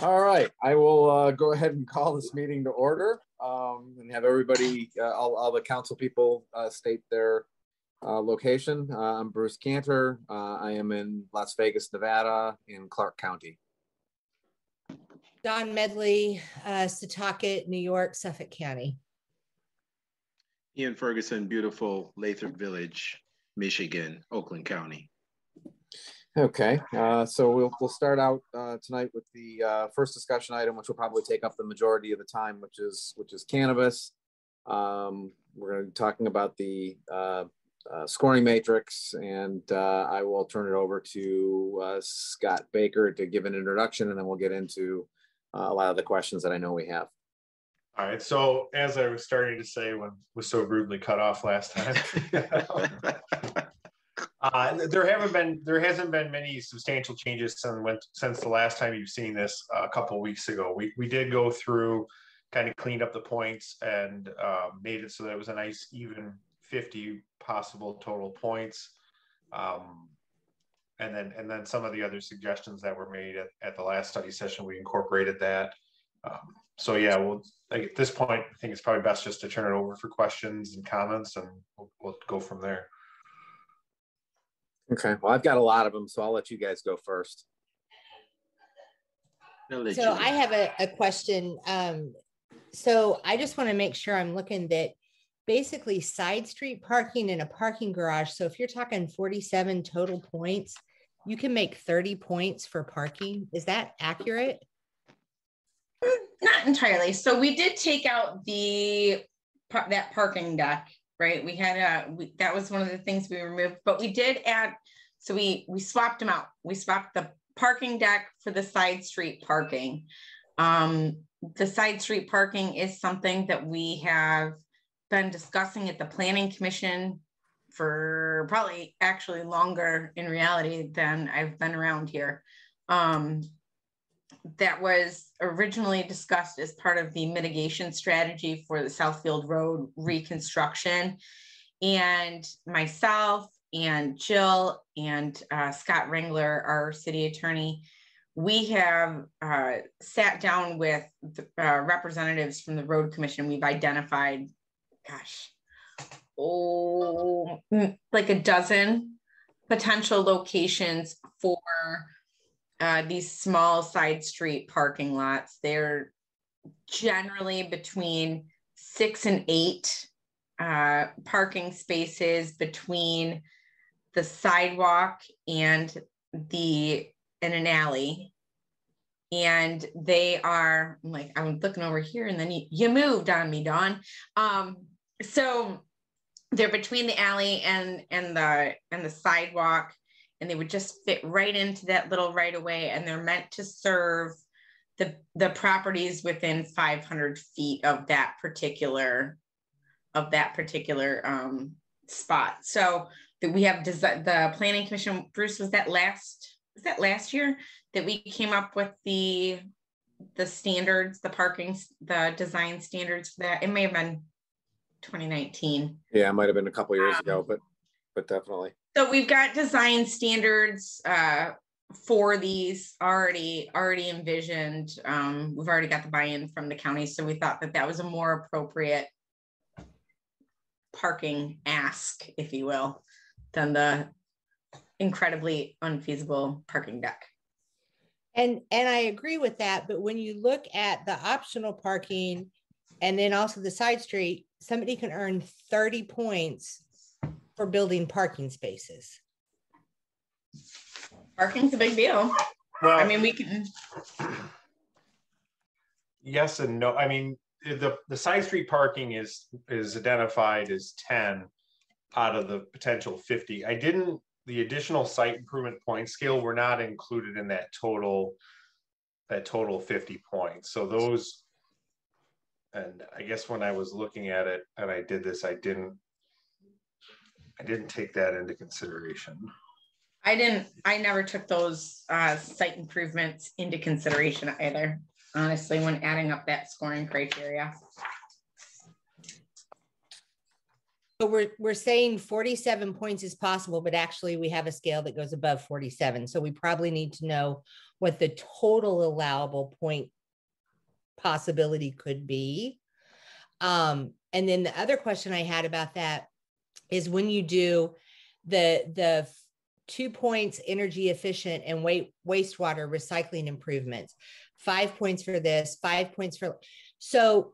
All right, I will uh, go ahead and call this meeting to order um, and have everybody, uh, all, all the council people uh, state their uh, location. Uh, I'm Bruce Cantor. Uh, I am in Las Vegas, Nevada in Clark County. Dawn Medley, uh, Setauket, New York, Suffolk County. Ian Ferguson, beautiful Lathrop Village, Michigan, Oakland County. Okay, uh, so we'll, we'll start out uh, tonight with the uh, first discussion item, which will probably take up the majority of the time, which is which is cannabis. Um, we're going to be talking about the uh, uh, scoring matrix, and uh, I will turn it over to uh, Scott Baker to give an introduction, and then we'll get into uh, a lot of the questions that I know we have. All right. So as I was starting to say when was so rudely cut off last time, uh, there haven't been there hasn't been many substantial changes since since the last time you've seen this uh, a couple of weeks ago. We we did go through, kind of cleaned up the points and uh, made it so that it was a nice even 50 possible total points. Um, and then and then some of the other suggestions that were made at, at the last study session, we incorporated that. Um, so yeah, well, like at this point, I think it's probably best just to turn it over for questions and comments, and we'll, we'll go from there. Okay, well, I've got a lot of them, so I'll let you guys go first. So I have a, a question. Um, so I just want to make sure I'm looking that basically side street parking in a parking garage. So if you're talking 47 total points, you can make 30 points for parking. Is that accurate? Not entirely. So we did take out the that parking deck, right? We had a we, that was one of the things we removed, but we did add. So we we swapped them out. We swapped the parking deck for the side street parking. Um, the side street parking is something that we have been discussing at the planning commission for probably actually longer in reality than I've been around here. Um, that was originally discussed as part of the mitigation strategy for the Southfield Road reconstruction. And myself and Jill and uh, Scott Ringler, our city attorney, we have uh, sat down with the, uh, representatives from the road commission. We've identified, gosh, oh, mm, like a dozen potential locations for uh, these small side street parking lots. They're generally between six and eight uh, parking spaces between the sidewalk and the in an alley. And they are I'm like, I'm looking over here, and then you, you moved on me, Dawn. Um, so they're between the alley and and the and the sidewalk and they would just fit right into that little right away and they're meant to serve the the properties within 500 feet of that particular of that particular um spot. So that we have desi- the planning commission bruce was that last was that last year that we came up with the the standards the parking the design standards for that? It may have been 2019 Yeah, it might have been a couple years ago, but but definitely. So we've got design standards uh, for these already already envisioned. Um, we've already got the buy-in from the county, so we thought that that was a more appropriate parking ask, if you will, than the incredibly unfeasible parking deck. And and I agree with that, but when you look at the optional parking and then also the side street, somebody can earn 30 points for building parking spaces. Parking's a big deal. Well, I mean, we can. yes and no. I mean, the the side street parking is is identified as ten out of the potential fifty. I didn't. The additional site improvement point scale were not included in that total. That total fifty points. So those and I guess when I was looking at it and I did this, I didn't, I didn't take that into consideration. I didn't, I never took those uh, site improvements into consideration either, honestly, when adding up that scoring criteria. So we're, we're saying 47 points is possible, but actually we have a scale that goes above 47. So we probably need to know what the total allowable point possibility could be. Um, and then the other question I had about that is when you do the the two points energy efficient and weight wastewater recycling improvements, five points for this, five points for so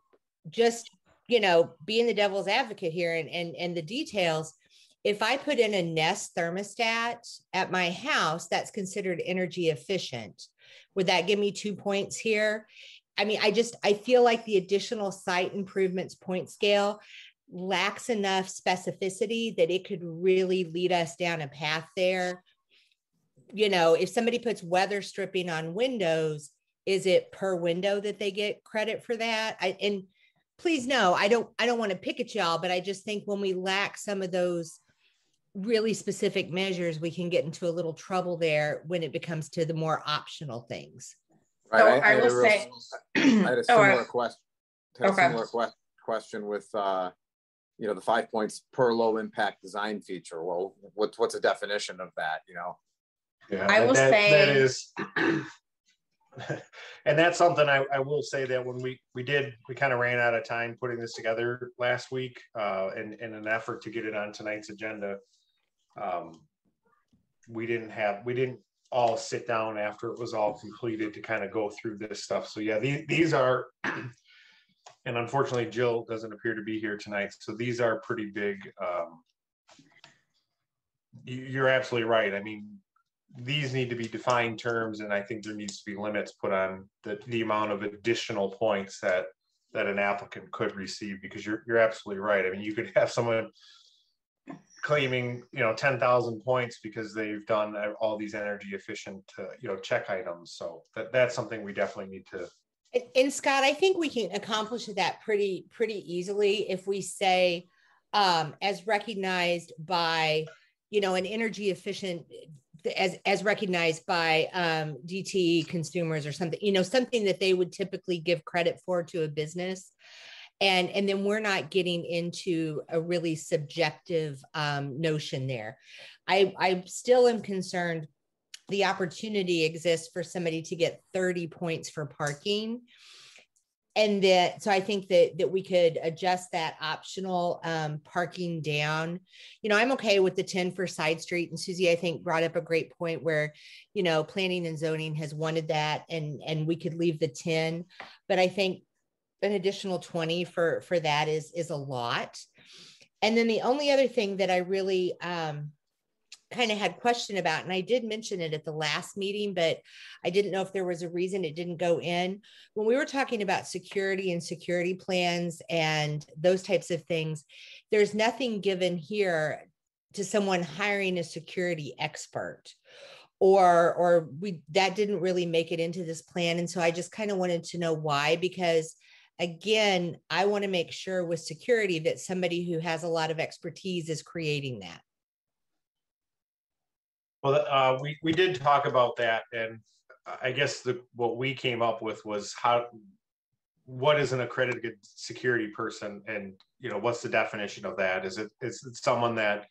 just you know being the devil's advocate here and and, and the details if I put in a Nest thermostat at my house that's considered energy efficient, would that give me two points here? I mean, I just I feel like the additional site improvements point scale lacks enough specificity that it could really lead us down a path there. You know, if somebody puts weather stripping on windows, is it per window that they get credit for that? I and please no, I don't I don't want to pick at y'all, but I just think when we lack some of those really specific measures, we can get into a little trouble there when it becomes to the more optional things. Right. So I, I, I will say, I had a similar oh, question. Had okay. a similar que- question with, uh, you know, the five points per low impact design feature. Well, what's what's a definition of that? You know. Yeah, I will that, say that is, and that's something I, I will say that when we we did we kind of ran out of time putting this together last week, uh, in in an effort to get it on tonight's agenda. Um, we didn't have we didn't all sit down after it was all completed to kind of go through this stuff. So yeah, these, these are, and unfortunately Jill doesn't appear to be here tonight. So these are pretty big. Um, you're absolutely right. I mean, these need to be defined terms, and I think there needs to be limits put on the, the amount of additional points that that an applicant could receive because you're you're absolutely right. I mean, you could have someone claiming you know 10,000 points because they've done all these energy efficient uh, you know check items so that that's something we definitely need to and, and, Scott I think we can accomplish that pretty pretty easily if we say um, as recognized by you know an energy efficient as as recognized by um, DTE consumers or something you know something that they would typically give credit for to a business. And and then we're not getting into a really subjective um, notion there. I i still am concerned the opportunity exists for somebody to get 30 points for parking. And that so i think that that we could adjust that optional um, parking down. You know i'm okay with the 10 for side street and susie i think brought up a great point where you know planning and zoning has wanted that and and we could leave the 10 but i think an additional 20 for for that is is a lot. And then the only other thing that i really um, kind of had question about and i did mention it at the last meeting but i didn't know if there was a reason it didn't go in when we were talking about security and security plans and those types of things there's nothing given here to someone hiring a security expert or or we that didn't really make it into this plan and so i just kind of wanted to know why because again, I want to make sure with security that somebody who has a lot of expertise is creating that. Well, uh, we, we did talk about that. And I guess the, what we came up with was how, what is an accredited security person? And, you know, what's the definition of that? Is it, is it someone that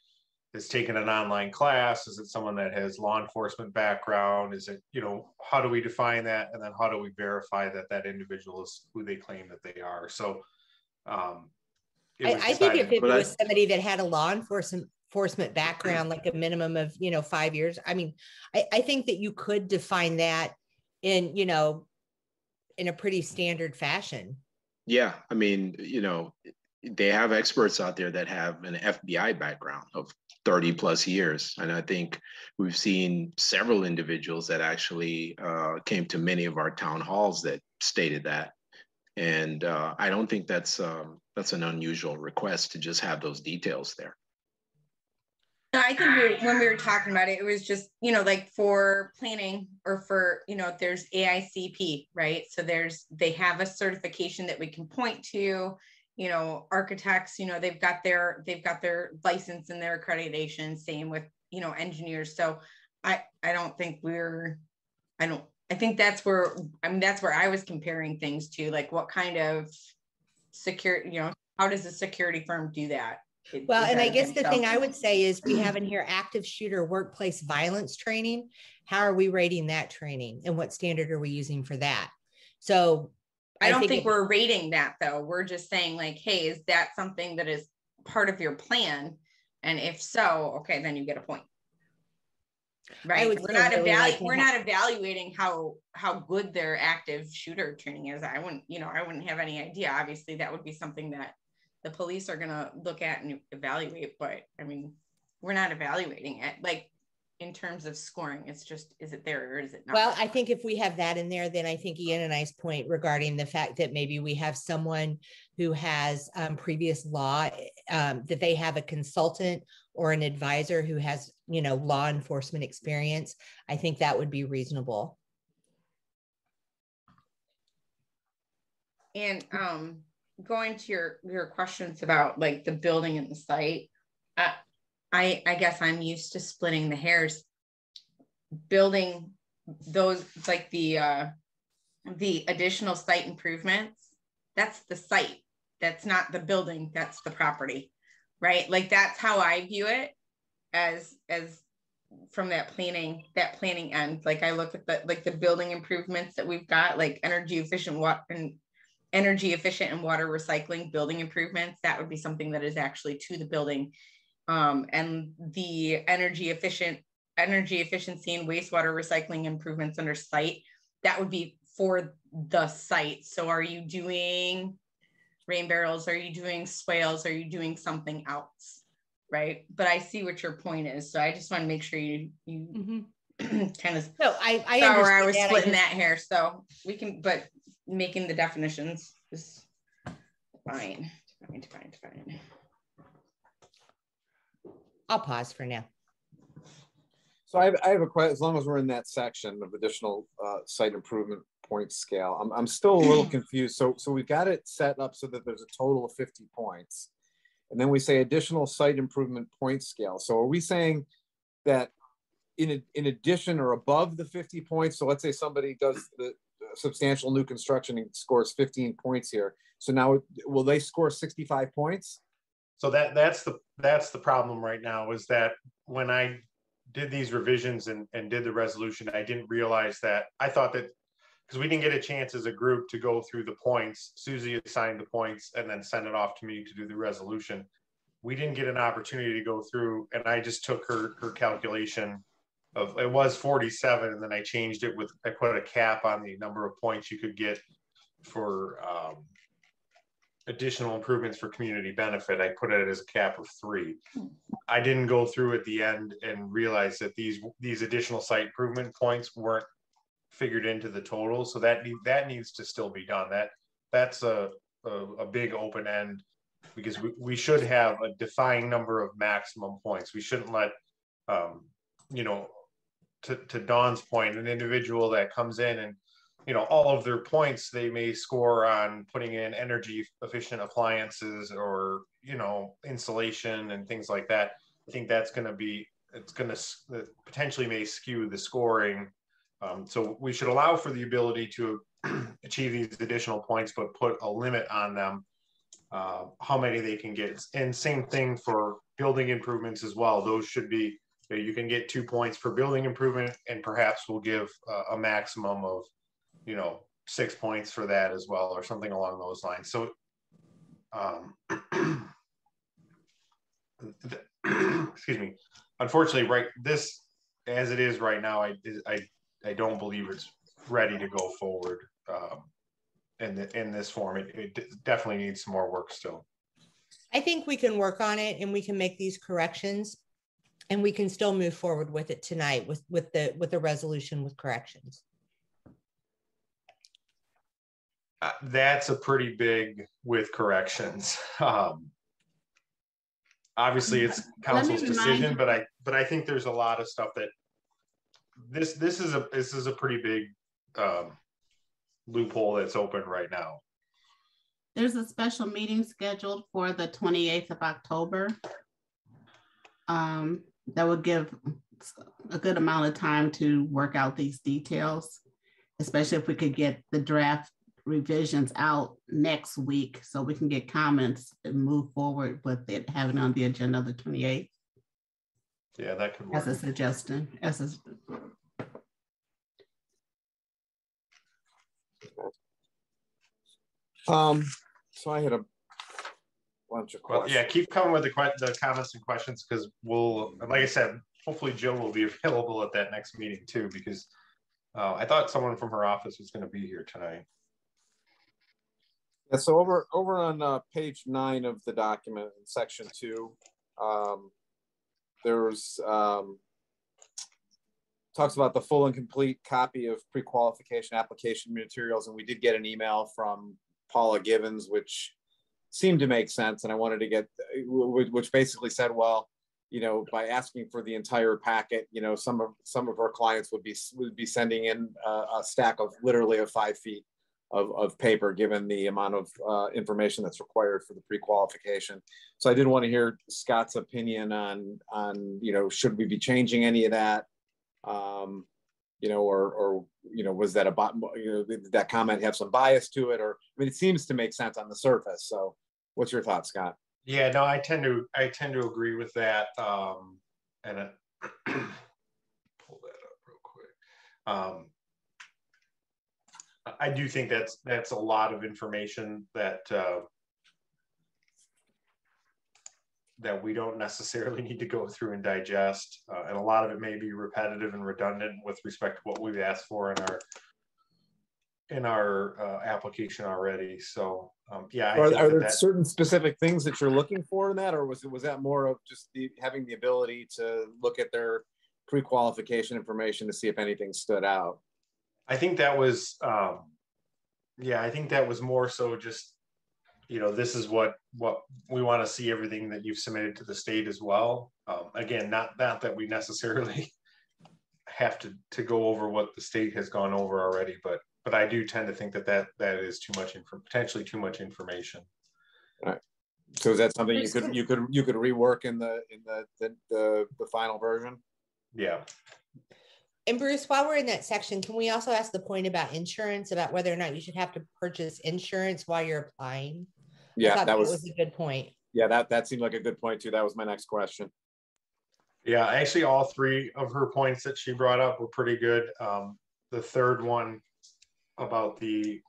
has taken an online class? Is it someone that has law enforcement background? Is it, you know, how do we define that? And then how do we verify that that individual is who they claim that they are? So, um, I, I, think if it was I, somebody that had a law enforcement enforcement background, like a minimum of, you know, five years, I mean, I, I think that you could define that in, you know, in a pretty standard fashion. Yeah. I mean, you know, they have experts out there that have an FBI background of 30 plus years. And I think we've seen several individuals that actually uh, came to many of our town halls that stated that. And uh, I don't think that's um, that's an unusual request to just have those details there. I think we when we were talking about it, it was just, you know, like for planning or for, you know, there's AICP, right? So there's, they have a certification that we can point to, you know, architects, you know, they've got their, they've got their license and their accreditation, same with, you know, engineers. So I, I don't think we're, I don't, I think that's where, I mean, that's where I was comparing things to, like what kind of security, you know, how does a security firm do that? Well, and I guess the thing I would say is we have in here active shooter workplace violence training. How are we rating that training and what standard are we using for that? So I, don't think, think it, we're rating that though. We're just saying like, hey, is that something that is part of your plan? And if so, okay, then you get a point. Right. We're not really evaluating like we're not evaluating how how good their active shooter training is. I wouldn't, you know, I wouldn't have any idea. Obviously, that would be something that the police are going to look at and evaluate but i mean we're not evaluating it like in terms of scoring it's just is it there or is it not? Well i think if we have that in there then i think ian and i's point regarding the fact that maybe we have someone who has um, previous law um, that they have a consultant or an advisor who has you know law enforcement experience i think that would be reasonable. And um going to your your questions about like the building and the site, uh, I I guess I'm used to splitting the hairs. Building those like the uh, the additional site improvements. That's the site. That's not the building. That's the property, right? Like that's how I view it as as from that planning that planning end like i look at the like the building improvements that we've got like energy efficient water and energy efficient and water recycling building improvements, that would be something that is actually to the building. Um, and the energy efficient, energy efficiency and wastewater recycling improvements under site, that would be for the site. So are you doing rain barrels? Are you doing swales? Are you doing something else? Right. But I see what your point is. So I just want to make sure you, you mm-hmm. kind of no, I, I saw where I was splitting I just... that hair. So we can, but making the definitions is fine. Fine, fine, fine. I'll pause for now. So I have, I have a question, as long as we're in that section of additional uh, site improvement point scale, I'm, I'm still a little confused. So, so we've got it set up so that there's a total of 50 points. And then we say additional site improvement point scale. So are we saying that in, in addition or above the 50 points, so let's say somebody does the, substantial new construction and scores 15 points here. So now will they score 65 points? So that that's the that's the problem right now is that when I did these revisions and, and did the resolution, I didn't realize that I thought that because we didn't get a chance as a group to go through the points. Susie assigned the points and then sent it off to me to do the resolution. We didn't get an opportunity to go through, and I just took her her calculation of it was 47 and then I changed it with I put a cap on the number of points you could get for um, additional improvements for community benefit. I put it as a cap of three. I didn't go through at the end and realize that these these additional site improvement points weren't figured into the total. So that need, that needs to still be done. That that's a a, a big open end because we, we should have a defined number of maximum points. We shouldn't let um, you know to, to Dawn's point, an individual that comes in and you know all of their points they may score on putting in energy efficient appliances or you know insulation and things like that. I think that's going to be it's going to potentially may skew the scoring. Um, so we should allow for the ability to achieve these additional points but put a limit on them uh, how many they can get. And same thing for building improvements as well. Those should be you can get two points per building improvement and perhaps we'll give a, a maximum of you know six points for that as well or something along those lines. So um, excuse me. Unfortunately right this as it is right now i i, I don't believe it's ready to go forward um, in the, in this form. It, it definitely needs some more work still. I think we can work on it and we can make these corrections and we can still move forward with it tonight with with the with the resolution with corrections uh, that's a pretty big with corrections um, obviously it's council's decision, but I, but I think there's a lot of stuff that this, this is a, this is a pretty big, um, loophole that's open right now. There's a special meeting scheduled for the twenty-eighth of October. Um, that would give a good amount of time to work out these details, especially if we could get the draft revisions out next week so we can get comments and move forward with it, having on the agenda of the twenty-eighth Yeah, that could as work. a suggestion, as a, Um, so I had a bunch of Well, yeah, keep coming with the the comments and questions, because we'll, like I said, hopefully Jill will be available at that next meeting too, because uh, I thought someone from her office was gonna be here tonight. Yeah, so over, over on, uh, page nine of the document in section two, um, there's, um, talks about the full and complete copy of pre-qualification application materials, and we did get an email from Paula Gibbons, which seemed to make sense, and I wanted to get, which, basically said, well, you know, by asking for the entire packet, you know, some of, some of our clients would be, would be sending in a, a stack of literally of five feet of, of paper, given the amount of uh, information that's required for the pre-qualification. So I did want to hear Scott's opinion on, on, you know, should we be changing any of that? Um, you know, or, or, you know, was that a, you know, did that comment have some bias to it? Or, I mean, it seems to make sense on the surface. So what's your thought, Scott? Yeah, no, I tend to, I tend to agree with that, um, and it. Pull that up real quick. Um. I- do think that's, that's a lot of information that, uh. That we don't necessarily need to go through and digest, uh, and a lot of it may be repetitive and redundant with respect to what we've asked for in our. In our, uh, application already, so, um, yeah. I Are, are there that- certain specific things that you're looking for in that, or was it, was that more of just the, having the ability to look at their pre-qualification information to see if anything stood out? I think that was, um, yeah, I think that was more so just, you know, this is what, what we want to see everything that you've submitted to the state as well. Um, again, not, not that we necessarily have to, to go over what the state has gone over already, but, but I do tend to think that that, that is too much, info potentially too much information. So is that something you could, you could, you could rework in the, in the, the, the, the final version? Yeah, And Bruce, while we're in that section, can we also ask the point about insurance, about whether or not you should have to purchase insurance while you're applying? Yeah, thought that was, A good point. yeah, that, that seemed like a good point too. That was my next question. yeah, actually, all three of her points that she brought up were pretty good. Um, the third one about the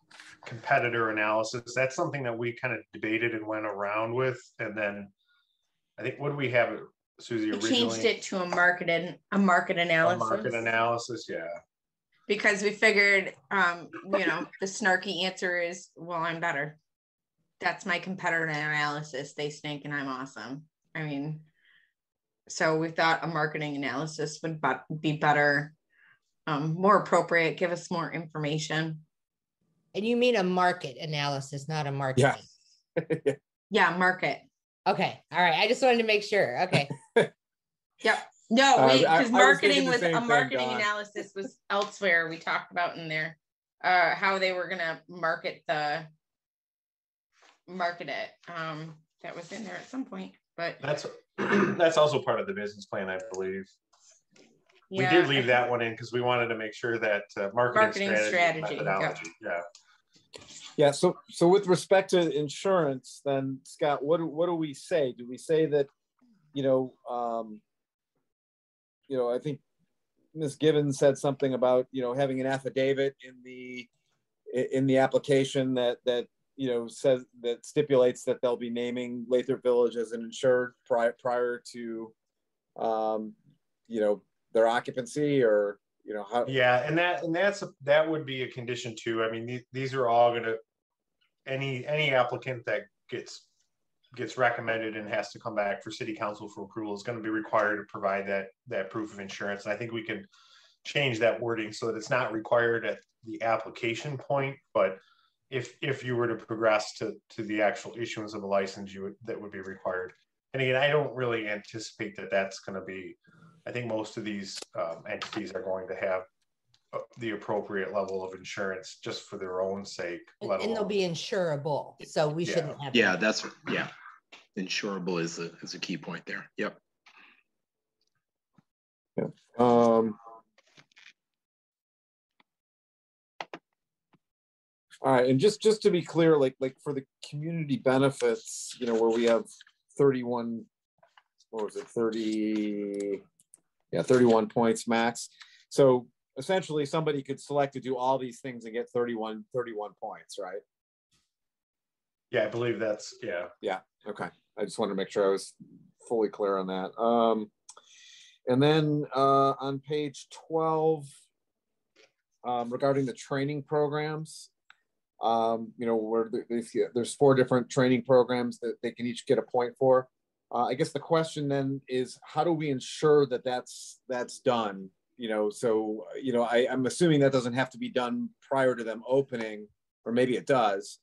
competitor analysis, that's something that we kind of debated and went around with, and then I think, what do we have, Susie, We changed it to a market, a market A analysis. Market analysis, yeah, because we figured um you know the snarky answer is well i'm better. That's my competitor analysis. They stink and i'm awesome. I mean so we thought a marketing analysis would be better um more appropriate give us more information And you mean a market analysis, not a market? yeah yeah, market Okay, all right. I just wanted to make sure. Okay. Yep. No Uh, we I- I because was marketing thinking the was a marketing Dawn. analysis was elsewhere we talked about in there uh how they were gonna market the market it um that was in there at some point but that's, that's also part of the business plan, I believe. We did leave that one in because we wanted to make sure that uh, marketing Marketing strategy, strategy, yep. methodology, yeah. Yeah, so, so with respect to insurance, then Scott, what, do what do we say? Do we say that, you know, um, you know, I think Ms. Gibbons said something about, you know, having an affidavit in the, in the application that, that, you know, says, that stipulates that they'll be naming Lathrop Village as an insured prior, prior to, um, you know, their occupancy or, you know, how, Yeah, and that, and that's, a- that would be a condition too. I mean, the- these are all gonna, any, any applicant that gets, gets recommended and has to come back for city council for approval is gonna be required to provide that, that proof of insurance. And I think we can change that wording so that it's not required at the application point, but if, if you were to progress to, to the actual issuance of a license, you would, that would be required. and again, I don't really anticipate that that's going to be. I think most of these um, entities are going to have uh, the appropriate level of insurance just for their own sake. And, let and they'll be insurable, so we Yeah. shouldn't have. Yeah, that's, yeah. Insurable is a, is a key point there. Yep. Um, all right, and just just to be clear, like like for the community benefits, you know, where we have thirty-one, what was it, thirty? Yeah, thirty-one points max. So essentially, somebody could select to do all these things and get 31, 31 points, right? Yeah, I believe that's yeah. Yeah. Okay, I just wanted to make sure I was fully clear on that. Um, and then uh, on page twelve, um, regarding the training programs, um, you know, where there's four different training programs that they can each get a point for. Uh, I guess the question then is, how do we ensure that that's that's done? You know, so you know, I, I'm assuming that doesn't have to be done prior to them opening, or maybe it does.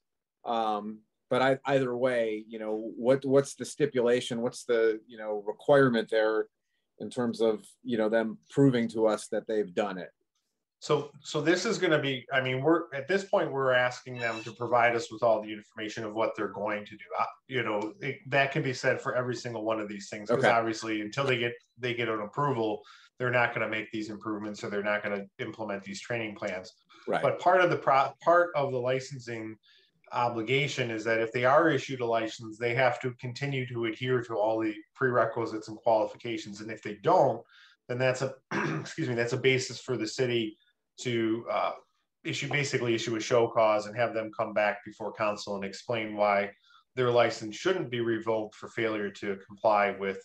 Um, but I, either way, you know, what what's the stipulation? What's the you know requirement there in terms of you know them proving to us that they've done it? So, so this is gonna be, I mean, we're, at this point, we're asking them to provide us with all the information of what they're going to do. Uh, You know, it- that can be said for every single one of these things, because Okay. obviously, until they get, they get an approval, they're not gonna make these improvements, or they're not gonna implement these training plans. Right. But part of the pro, part of the licensing obligation is that if they are issued a license, they have to continue to adhere to all the prerequisites and qualifications. And if they don't, then that's a, excuse me, that's a basis for the city to uh, issue, basically issue a show cause and have them come back before council and explain why their license shouldn't be revoked for failure to comply with,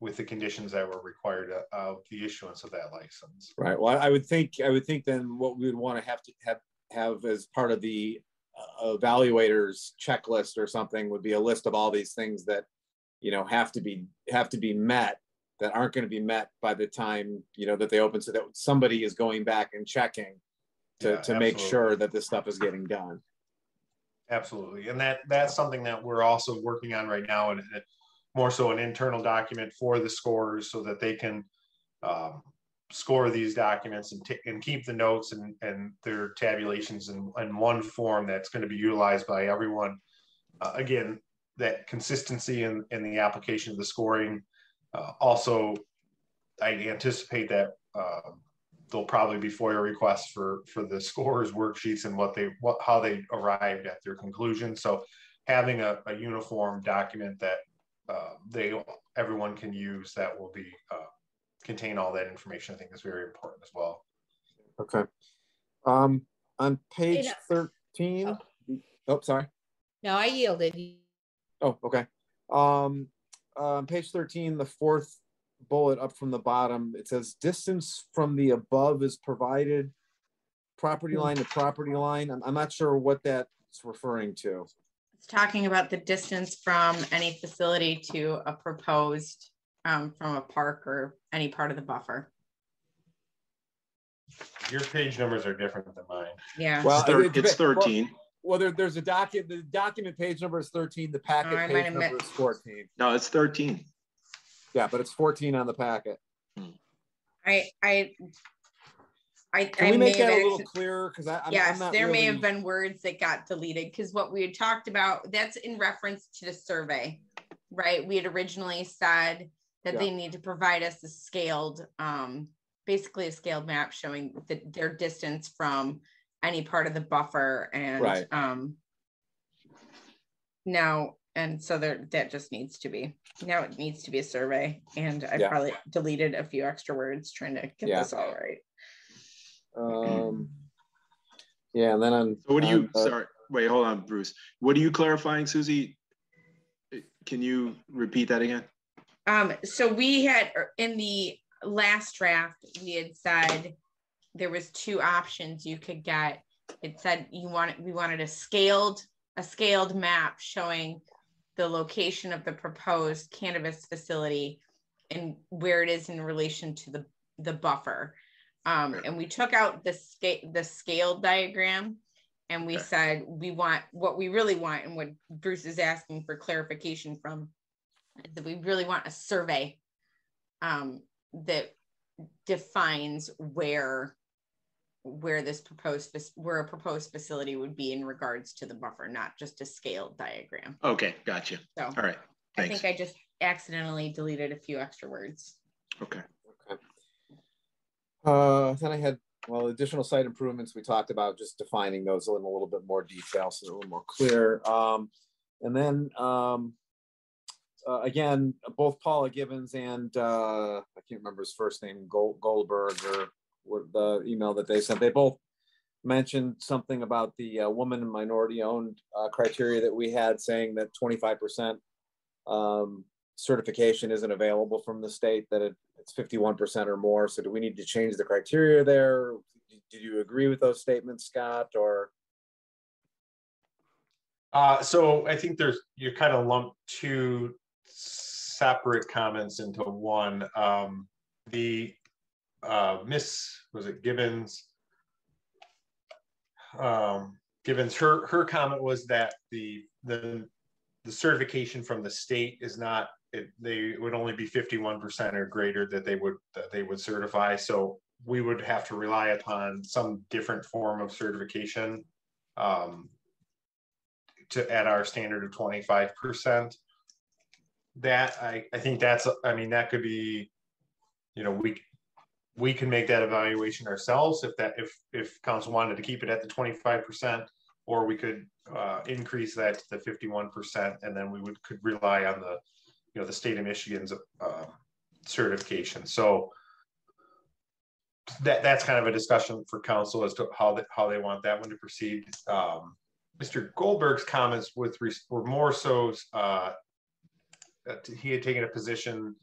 with the conditions that were required uh, of the issuance of that license. Right. Well, I would think, I would think then what we would want to have to have, have as part of the uh, evaluators checklist or something would be a list of all these things that, you know, have to be, have to be met that aren't going to be met by the time, you know, that they open so that somebody is going back and checking to, Yeah, to make sure that this stuff is getting done. Absolutely, and that that's something that we're also working on right now, and more so an internal document for the scorers so that they can um, score these documents and, ta- and keep the notes and, and their tabulations in, in one form that's going to be utilized by everyone. Uh, again, that consistency in, in the application of the scoring. Uh, also, I anticipate that um, there'll probably be FOIA requests for for the scores worksheets and what they what how they arrived at their conclusion. So having a, a uniform document that uh, they everyone can use that will be uh, contain all that information, I think is very important as well. Okay. Um, on page know- oh, sorry. No, I yielded. Oh, okay. Um, on page thirteen, the fourth bullet up from the bottom, it says distance from the above is provided. Property line to property line. I'm, I'm not sure what that's referring to. It's talking about the distance from any facility to a proposed, um, from a park or any part of the buffer. Your page numbers are different than mine. Yeah. Well, It's thir- it- It's well- thirteen. Well, there, there's a document, the document page number is thirteen, the packet Oh, page number is fourteen. No, it's thirteen. Yeah, but it's fourteen on the packet. I, I, I, Can I we may make have that a little acci- clearer? Cause I, I'm, I'm Yes, not there may have been words that got deleted because what we had talked about, that's in reference to the survey, right? We had originally said that Yeah. they need to provide us a scaled, um, basically a scaled map showing the, their distance from any part of the buffer and, Right. um, now, and so there, that just needs to be, now it needs to be a survey and I Yeah. probably deleted a few extra words trying to get Yeah. this all right. Um, yeah, and then on. So what do you, uh, sorry, wait, hold on, Bruce. What are you clarifying, Susie? Uh, Can you repeat that again? Um, so we had er, in the last draft, we had said there was two options you could get. It said you wanted we wanted a scaled a scaled map showing the location of the proposed cannabis facility and where it is in relation to the the buffer. Um, and we took out the scale the scale diagram and we said we want what we really want and what Bruce is asking for clarification from that we really want a survey um, that defines where where this proposed where a proposed facility would be in regards to the buffer, not just a scaled diagram. Okay, gotcha. So All right. I think I just accidentally deleted a few extra words. Okay. Okay. Uh, then I had, well, additional site improvements, we talked about just defining those in a little bit more detail, so they're a little more clear. Um, and then, um, uh, again, both Paula Gibbons and, uh, I can't remember his first name, Gold, Goldberg, or the email that they sent, they both mentioned something about the uh, woman and minority owned uh, criteria that we had saying that twenty-five percent um, certification isn't available from the state, that it, it's fifty-one percent or more. So do we need to change the criteria there? Did you agree with those statements, Scott, or? Uh, so I think there's, you kind of lump two separate comments into one. Um, the, uh, Miss, was it Gibbons? Um, Gibbons, her, her comment was that the, the, the certification from the state is not, it, they would only be fifty-one percent or greater that they would, that they would certify. So we would have to rely upon some different form of certification. Um, to at our standard of twenty-five percent. That I, I think that's, I mean, that could be, you know, we, we can make that evaluation ourselves if that, if, if council wanted to keep it at the twenty-five percent. Or we could, uh, increase that to the fifty-one percent and then we would, could rely on the, you know, the state of Michigan's, uh, certification. So that, that's kind of a discussion for council as to how, they how they want that one to proceed. Um, Mr. Goldberg's comments with were more so uh, he had taken a position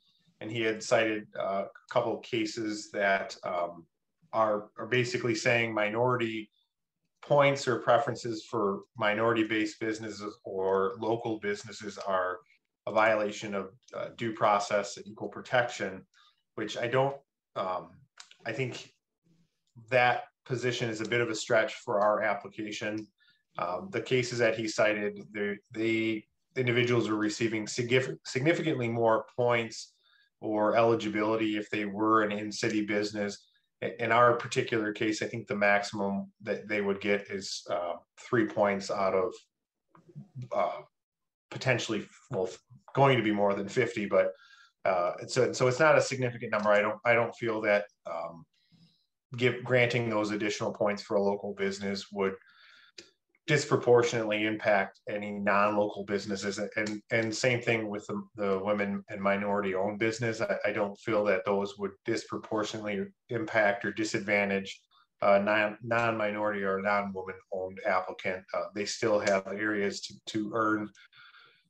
and he had cited uh, a couple of cases that um, are are basically saying minority points or preferences for minority-based businesses or local businesses are a violation of uh, due process and equal protection, which I don't. Um, I think that position is a bit of a stretch for our application. Um, the cases that he cited, the, the individuals are receiving significantly more points or eligibility if they were an in-city business. In our particular case, I think the maximum that they would get is uh, three points out of uh, potentially, well, going to be more than 50, but uh, so, so it's not a significant number. I don't, I don't feel that um, give granting those additional points for a local business would disproportionately impact any non-local businesses. And and same thing with the, the women and minority owned business. I, I, don't feel that those would disproportionately impact or disadvantage uh, non, non-minority or non-woman owned applicant. Uh, they still have areas to, to earn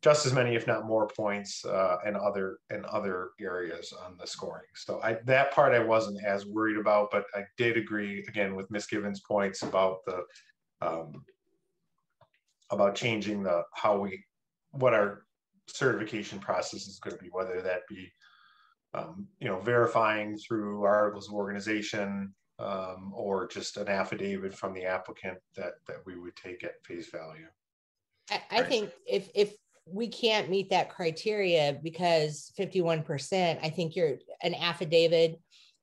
just as many if not more points uh, and other in other areas on the scoring. So I, that part i wasn't as worried about but i did agree again with miss gibbons points about the um, about changing the how we what our certification process is going to be, whether that be um, you know verifying through articles of organization um, or just an affidavit from the applicant that that we would take at face value. I, I think if if we can't meet that criteria because 51%, I think you're an affidavit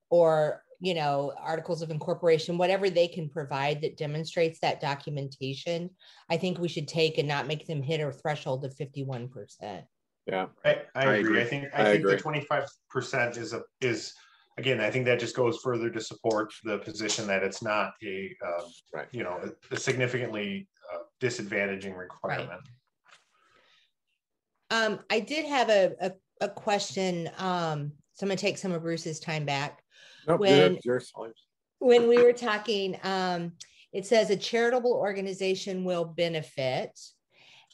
or you know articles of incorporation whatever they can provide that demonstrates that documentation i think we should take and not make them hit a threshold of 51% yeah i, I, I agree. agree. i think i, I think agree. the 25% is a is again i think that just goes further to support the position that it's not a uh, right. you know a, a significantly uh, disadvantaging requirement right. um i did have a, a, a question um so i'm going to take some of bruce's time back Nope, when when we were talking, um, it says a charitable organization will benefit.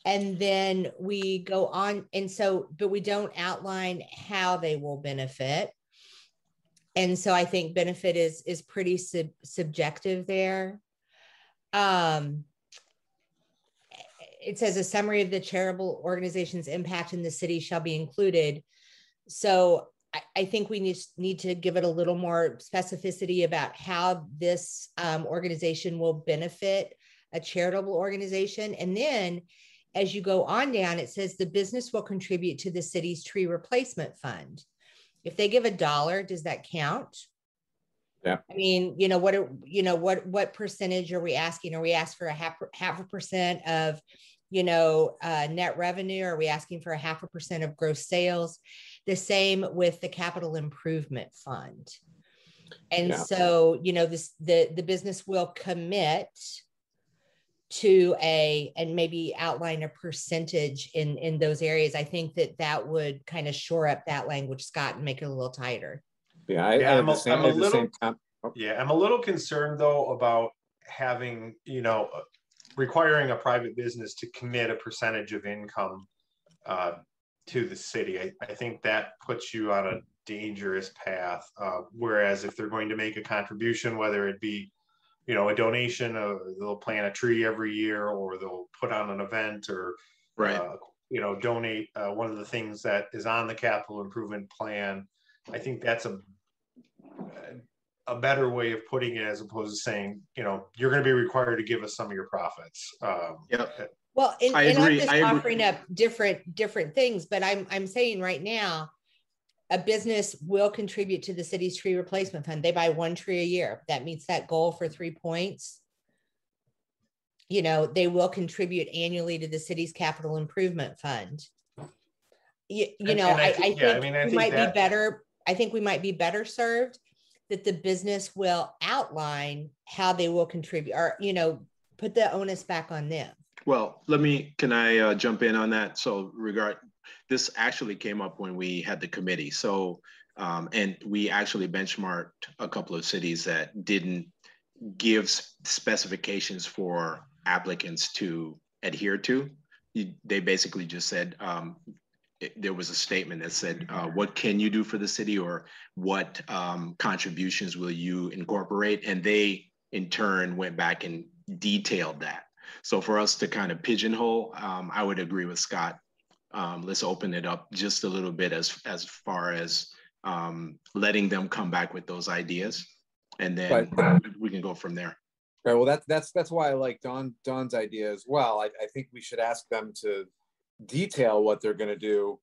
And then we go on, and so, but we don't outline how they will benefit. And so I think benefit is is pretty sub- subjective there. Um, it says a summary of the charitable organization's impact in the city shall be included. So I, think we need, need to give it a little more specificity about how this um, organization will benefit a charitable organization. And then as you go on down, it says the business will contribute to the city's tree replacement fund. If they give a dollar, does that count? Yeah. I mean, you know, what are, you know, what, what percentage are we asking? Are we asked for a half, half a percent of, you know, uh, net revenue? Are we asking for a half a percent of gross sales? The same with the capital improvement fund. And Yeah. so, you know, this, the, the business will commit to a, and maybe outline a percentage in, in those areas. I think that that would kind of shore up that language, Scott, and make it a little tighter. Yeah, I, Yeah, I had I'm a- same, I'm I a had the same little- com- Yeah, I'm a little concerned though about having, you know, uh, requiring a private business to commit a percentage of income uh, to the city. I, I think that puts you on a dangerous path. Uh, whereas if they're going to make a contribution, whether it be, you know, a donation, or they'll plant a tree every year, or they'll put on an event, or Right. uh, you know, donate uh, one of the things that is on the capital improvement plan. I think that's a a better way of putting it as opposed to saying, you know, you're going to be required to give us some of your profits. Um, Yep. Well, and, and I'm just I agree. offering up different, different things, but I'm, I'm saying right now, a business will contribute to the city's tree replacement fund. They buy one tree a year. That meets that goal for three points. You know, they will contribute annually to the city's capital improvement fund. You, you And- know, and I I, think- yeah, I mean, I we think might be better, I think we might be better served that the business will outline how they will contribute or, you know, put the onus back on them. Well, let me, can I uh, jump in on that? So regard, this actually came up when we had the committee. So, um, and we actually benchmarked a couple of cities that didn't give specifications for applicants to adhere to. They basically just said, um, there was a statement that said, uh, what can you do for the city or what um, contributions will you incorporate? And they in turn went back and detailed that. So for us to kind of pigeonhole, um, I would agree with Scott. Um, let's open it up just a little bit as as far as um, letting them come back with those ideas, and then we can go from there. Right. Well, that's that's that's why I like Dawn Dawn's idea as well. I, I think we should ask them to detail what they're going to do,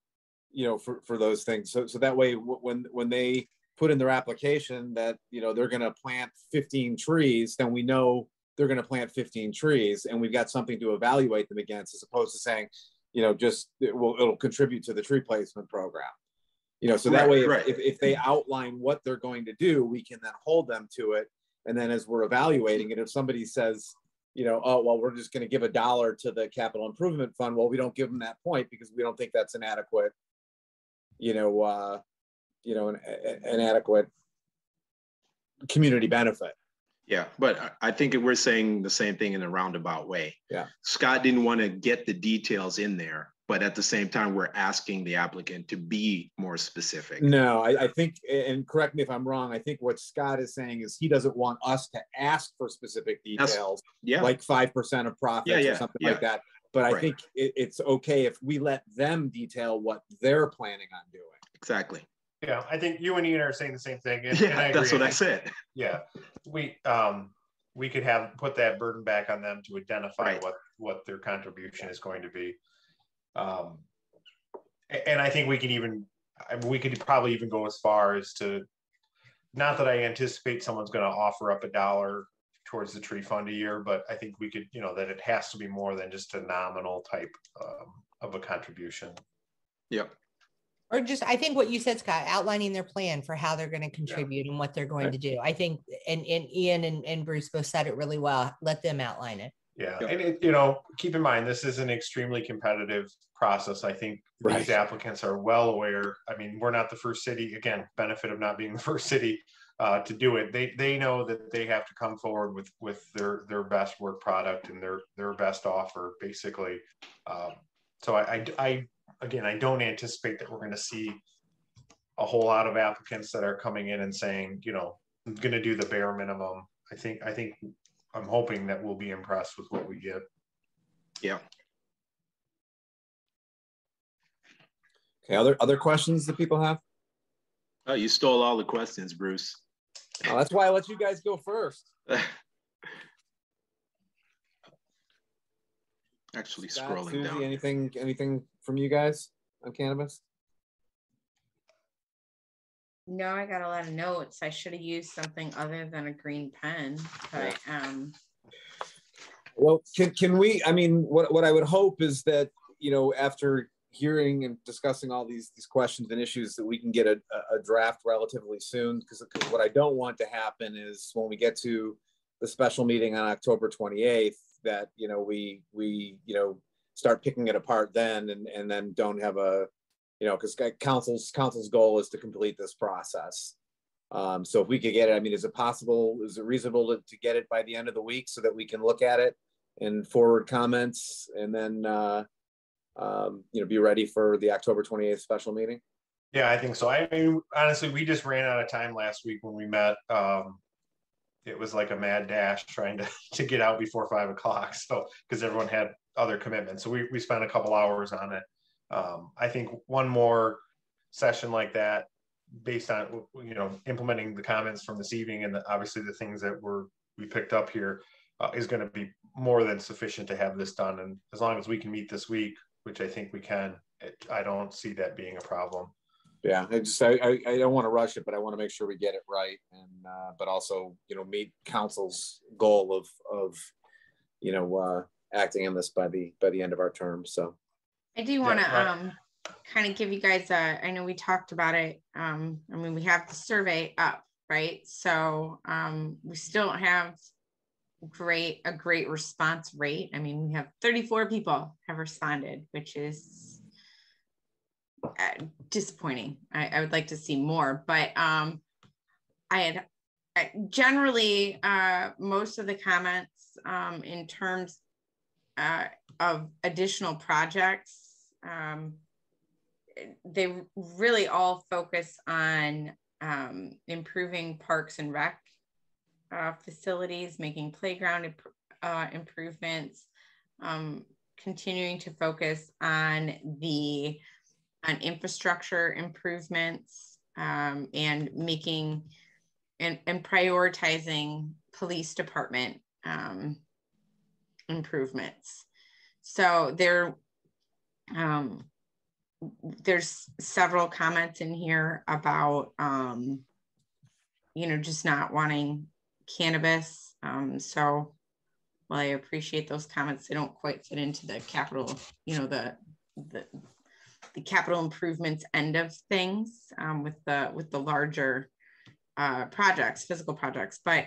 you know, for for those things. So so that way, when when they put in their application that you know they're going to plant 15 trees, then we know they're going to plant 15 trees, and we've got something to evaluate them against, as opposed to saying, you know, just it will it'll contribute to the tree placement program. You know, so that Right, way, if, right. if, if they outline what they're going to do, we can then hold them to it and then as we're evaluating it, if somebody says, you know, oh, well, we're just going to give a dollar to the capital improvement fund, well, we don't give them that point because we don't think that's an adequate, you know, uh, you know, an, an adequate community benefit. Yeah, but I- think we're saying the same thing in a roundabout way. Yeah. Scott didn't want to get the details in there, but at the same time, we're asking the applicant to be more specific. No, I, I think, and correct me if I'm wrong, I think what Scott is saying is he doesn't want us to ask for specific That's- details, Yeah, like 5% of profits or yeah, something yeah. like that. But I Right. think it, it's okay if we let them detail what they're planning on doing. exactly. Yeah, I think you and Ian are saying the same thing. And, and Yeah, I that's what I said. Yeah, we, um, we could have, put that burden back on them to identify Right. what, what their contribution is going to be. Um, and I think we can even, I- we could probably even go as far as to, not that I anticipate someone's gonna offer up a dollar towards the tree fund a year, but I think we could, you know, that it has to be more than just a nominal type, um, of a contribution. Yep. Or just, I think what you said, Scott, outlining their plan for how they're going to contribute and what they're going Right. to do. I think, and, and Ian and, and Bruce both said it really well. Let them outline it. Yeah, Yep. and it, you know, keep in mind, this is an extremely competitive process. I think Right. these applicants are well aware. I mean, we're not the first city, again, benefit of not being the first city uh, to do it. They, they know that they have to come forward with, with their, their best work product and their, their best offer, basically. Um, So I, I, I, again, I don't anticipate that we're gonna see a whole lot of applicants that are coming in and saying, you know, I'm gonna do the bare minimum. I think, I think, I'm hoping that we'll be impressed with what we get. Yeah. Okay, other, other questions that people have? Oh, you stole all the questions, Bruce. Oh, that's why I let you guys go first. Actually Scott, scrolling Susie, down. anything, anything from you guys on cannabis? No, I got a lot of notes. I should have used something other than a green pen, but um, Well, can, can we, I mean, what, what I would hope is that, you know, after hearing and discussing all these, these questions and issues, that we can get a, a- a draft relatively soon, because what I don't want to happen is when we get to the special meeting on October 28th, that, you know, we, we, you know, start picking it apart then and, and then don't have a, you know, because council's, council's goal is to complete this process. Um, so if we could get it, I mean, is it possible, is it reasonable to, to get it by the end of the week so that we can look at it and forward comments and then, uh, um, you know, be ready for the October 28th special meeting? Yeah, I think so. I mean, honestly, we just ran out of time last week when we met. Um, it was like a mad dash trying to, to get out before five o'clock. So, because everyone had other commitments. So we, we spent a couple hours on it. Um, I think one more session like that, based on, you know, implementing the comments from this evening and the, obviously the things that were, we picked up here, uh, is going to be more than sufficient to have this done. And as long as we can meet this week, which I think we can, it, I don't see that being a problem. Yeah, I just, I, I, I don't want to rush it, but I want to make sure we get it right and, uh, but also, you know, meet council's goal of, of, you know, uh, acting on this by the, by the end of our term. So, I do want to right. um kind of give you guys a. I know we talked about it. Um, I mean, we have the survey up, right? So um, we still don't have great a great response rate. I mean, we have 34 people have responded, which is uh, disappointing. I, I would like to see more, but um, I had I, generally uh, most of the comments um, in terms uh, of additional projects. Um, they really all focus on um, improving parks and rec uh, facilities, making playground imp- uh, improvements, um, continuing to focus on the on infrastructure improvements um, and making and, and prioritizing police department um, improvements. So there, um, there's several comments in here about, um, you know, just not wanting cannabis. Um, so while I appreciate those comments, they don't quite fit into the capital, you know, the the the capital improvements end of things um, with the with the larger uh, projects, physical projects. But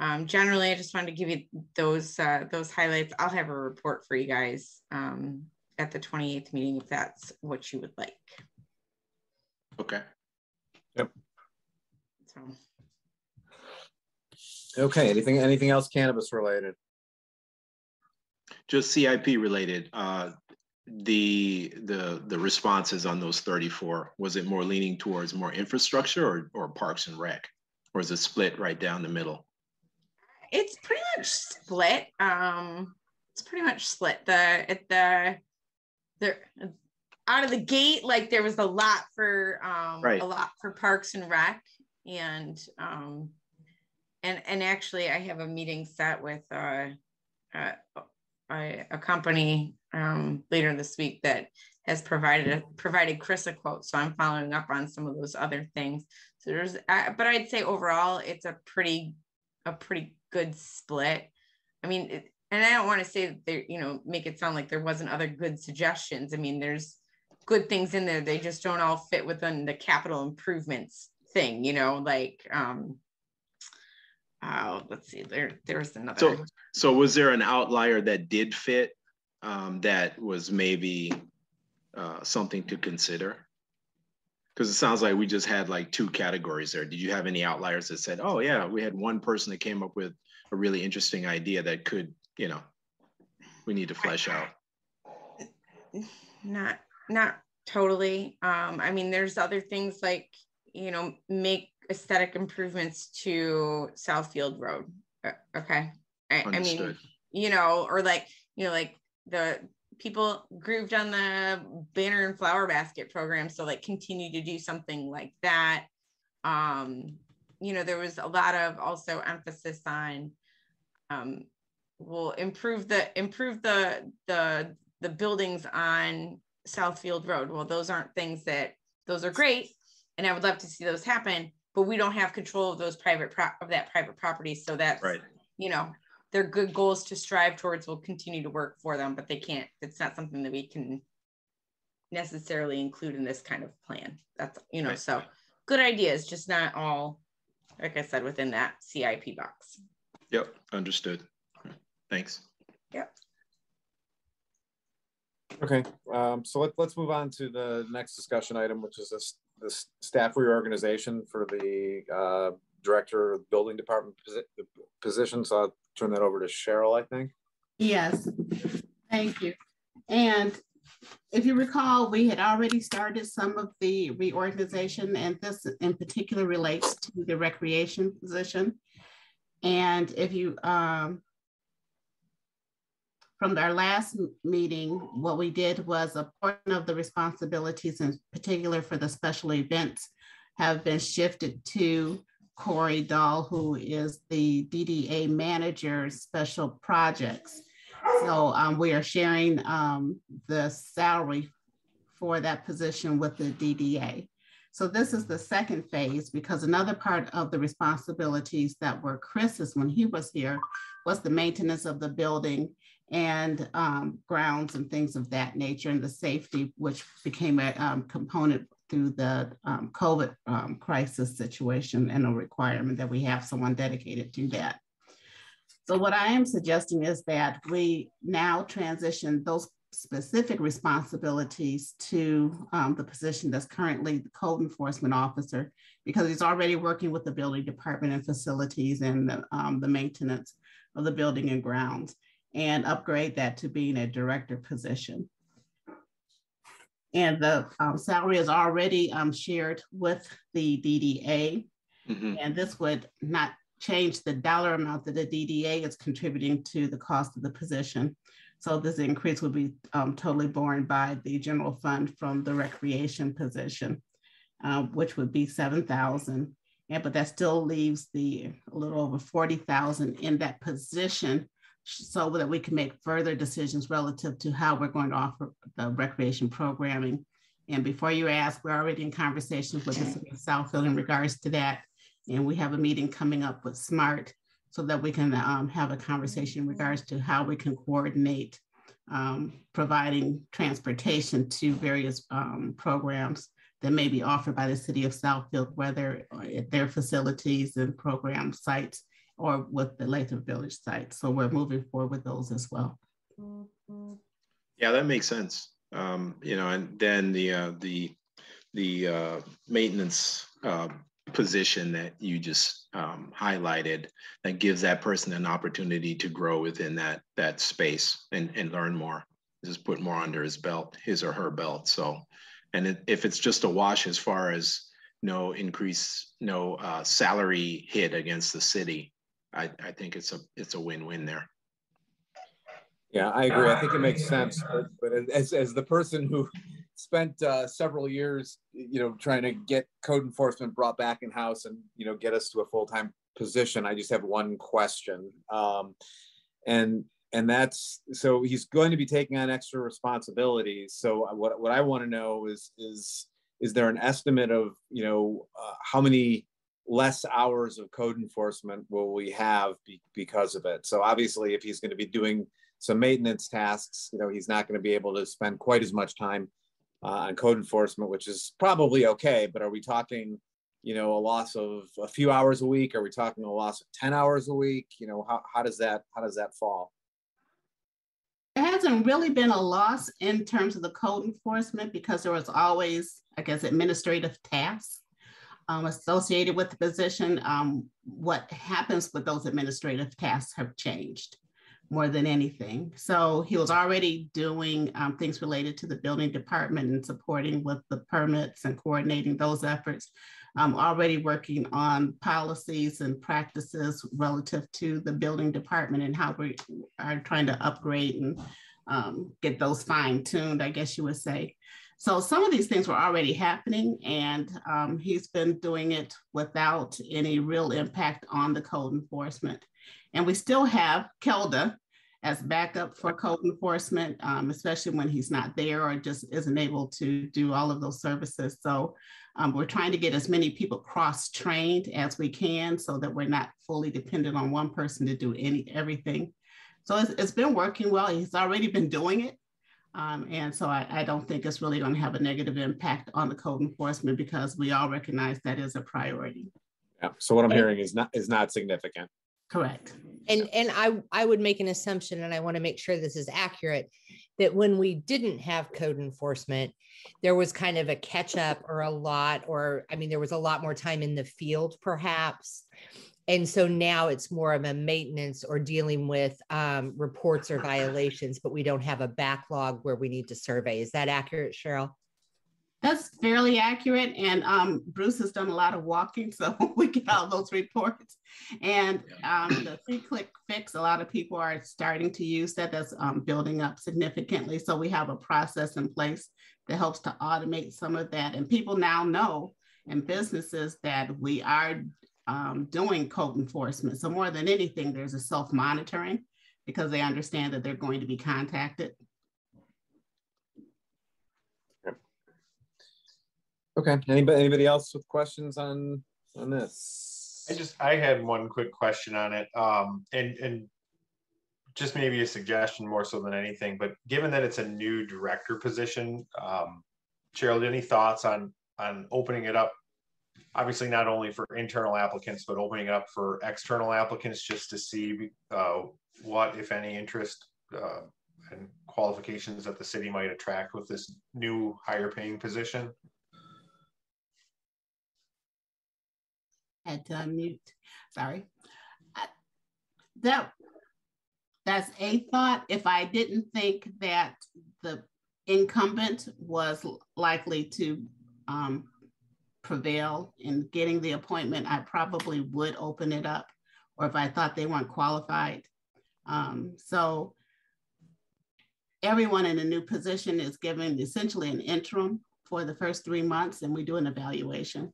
um, generally, I just wanted to give you those uh, those highlights. I'll have a report for you guys um, at the 28th meeting if that's what you would like. Okay. Yep. So okay, anything, anything else cannabis related? Just CIP related, uh, the, the, the responses on those thirty-four, was it more leaning towards more infrastructure or, or parks and rec? Or is it split right down the middle? It's pretty much split. Um, it's pretty much split. The at the there out of the gate, like there was a lot for um Right. a lot for Parks and Rec, and um and and actually I have a meeting set with uh, uh a, a company um later this week that has provided a, provided Chris a quote, so I'm following up on some of those other things. So there's, uh, but I'd say overall it's a pretty a pretty good split. I mean, it, and I don't want to say that there, you know, make it sound like there wasn't other good suggestions. I mean, there's good things in there. They just don't all fit within the capital improvements thing, you know, like um oh, let's see, there there's another So, so was there an outlier that did fit, um, that was maybe, uh, something to consider? Because it sounds like we just had like two categories there. Did you have any outliers that said, oh yeah, we had one person that came up with a really interesting idea that could, you know, we need to flesh out? not not totally um i mean there's other things like you know make aesthetic improvements to southfield road Uh, okay I, I mean you know or like you know like the people grooved on the banner and flower basket program so like continue to do something like that um you know there was a lot of also emphasis on um will improve the improve the the the buildings on Southfield Road. Well, those aren't things that those are great, and I would love to see those happen, but we don't have control of those private pro- of that private property. So that's Right. you know they're good goals to strive towards. We'll continue to work for them, but they can't. It's not something that we can necessarily include in this kind of plan. That's you know Right. so good ideas, just not all like I said within that CIP box. Yep, understood. Thanks. Yep. Okay, um, so let, let's move on to the next discussion item, which is this, this staff reorganization for the, uh, Director of Building Department posi- position. So I'll turn that over to Cheryl, I think. Yes, thank you. And if you recall, we had already started some of the reorganization and this in particular relates to the recreation position. And if you, um, from our last meeting, what we did was a portion of the responsibilities in particular for the special events have been shifted to Corey Dahl, who is the DDA manager, special projects. So um, we are sharing um, the salary for that position with the DDA. So this is the second phase because another part of the responsibilities that were Chris's when he was here was the maintenance of the building and um, grounds and things of that nature and the safety, which became a um, component through the um, COVID um, crisis situation and a requirement that we have someone dedicated to that. So what I am suggesting is that we now transition those specific responsibilities to um, the position that's currently the code enforcement officer, because he's already working with the building department and facilities and the, um, the maintenance of the building and grounds, and upgrade that to being a director position. And the um, salary is already um, shared with the DDA. Mhm. And this would not change the dollar amount that the DDA is contributing to the cost of the position. So this increase would be um, totally borne by the general fund from the recreation position, uh, which would be seven thousand. And but that still leaves the a little over forty thousand in that position, so that we can make further decisions relative to how we're going to offer the recreation programming. And before you ask, we're already in conversations with the city of Southfield in regards to that. And we have a meeting coming up with SMART so that we can um, have a conversation in regards to how we can coordinate um, providing transportation to various um, programs that may be offered by the city of Southfield, whether at their facilities and program sites or with the Lathrop Village site. So we're moving forward with those as well. Yeah, that makes sense. Um, you know, and then the, uh, the, the, uh, maintenance, uh, position that you just, um, highlighted that gives that person an opportunity to grow within that, that space and, and learn more. Just put more under his belt, his or her belt. So, and it, if it's just a wash as far as no increase, no, uh, salary hit against the city, I, I think it's a, it's a win-win there. Yeah, I agree. I think it makes sense. But, but as, as the person who spent uh, several years, you know, trying to get code enforcement brought back in house and, you know, get us to a full time position, I just have one question. Um, and and that's so he's going to be taking on extra responsibilities. So what what I want to know is is is there an estimate of you know uh, how many less hours of code enforcement will we have be, because of it? So obviously, if he's going to be doing some maintenance tasks, you know, he's not going to be able to spend quite as much time uh, on code enforcement, which is probably okay. But are we talking, you know, a loss of a few hours a week? Are we talking a loss of ten hours a week? You know, how how does that how does that fall? There hasn't really been a loss in terms of the code enforcement because there was always, I guess, administrative tasks um, associated with the position. Um, what happens with those administrative tasks have changed more than anything. So he was already doing um, things related to the building department and supporting with the permits and coordinating those efforts. I'm already working on policies and practices relative to the building department and how we are trying to upgrade and um, get those fine tuned, I guess you would say. So some of these things were already happening and um, he's been doing it without any real impact on the code enforcement. And we still have Kelda as backup for code enforcement, um, especially when he's not there or just isn't able to do all of those services. So um, we're trying to get as many people cross-trained as we can so that we're not fully dependent on one person to do any everything. So it's, it's been working well. He's already been doing it. Um, and so I, I, don't think it's really going to have a negative impact on the code enforcement because we all recognize that is a priority. Yeah. So what I'm hearing is not is not significant. Correct. And and I I would make an assumption, and I want to make sure this is accurate, that when we didn't have code enforcement, there was kind of a catch up or a lot, or I mean, there was a lot more time in the field, perhaps. And so now it's more of a maintenance or dealing with um, reports or violations, but we don't have a backlog where we need to survey. Is that accurate, Cheryl? That's fairly accurate. And um, Bruce has done a lot of walking, so we get all those reports. And um, the three click fix, a lot of people are starting to use that. That's um, building up significantly. So we have a process in place that helps to automate some of that. And people now know and businesses that we are um, doing code enforcement. So more than anything, there's a self monitoring because they understand that they're going to be contacted. Okay. Anybody anybody else with questions on on this? I just I had one quick question on it. Um and and just maybe a suggestion more so than anything, but given that it's a new director position, um, Cheryl, any thoughts on on opening it up? Obviously, not only for internal applicants, but opening up for external applicants just to see uh, what, if any, interest uh, and qualifications that the city might attract with this new higher paying position. had to unmute. Sorry. that that's a thought. If I didn't think that the incumbent was likely to um, prevail in getting the appointment, I probably would open it up, or if I thought they weren't qualified. Um, so everyone in a new position is given essentially an interim for the first three months, and we do an evaluation.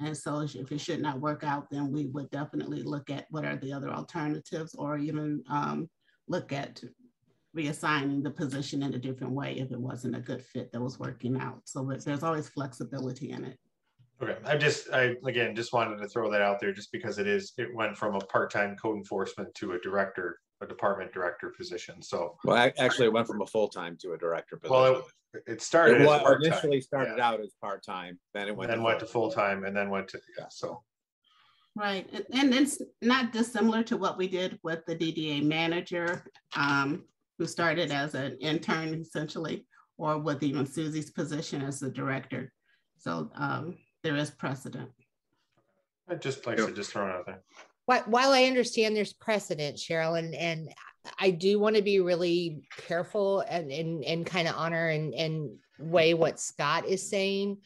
And so if it should not work out, then we would definitely look at what are the other alternatives or even um, look at reassigning the position in a different way if it wasn't a good fit that was working out. So there's always flexibility in it. Okay, I just, I again just wanted to throw that out there just because it is, it went from a part-time code enforcement to a director, a department director position. So, Well, actually, it went from a full time to a director position. well, it, it started It as wa- part-time, initially started yeah. out as part time, then it went. then went to full-time and then went to, yeah, so. Right, and, and it's not dissimilar to what we did with the DDA manager, um, who started as an intern essentially, or with even Susie's position as the director. So um, there is precedent. I just, like I said, just throwing it out there. While, while I understand there's precedent, Cheryl, and, and I do want to be really careful and, and, and kind of honor and, and weigh what Scott is saying.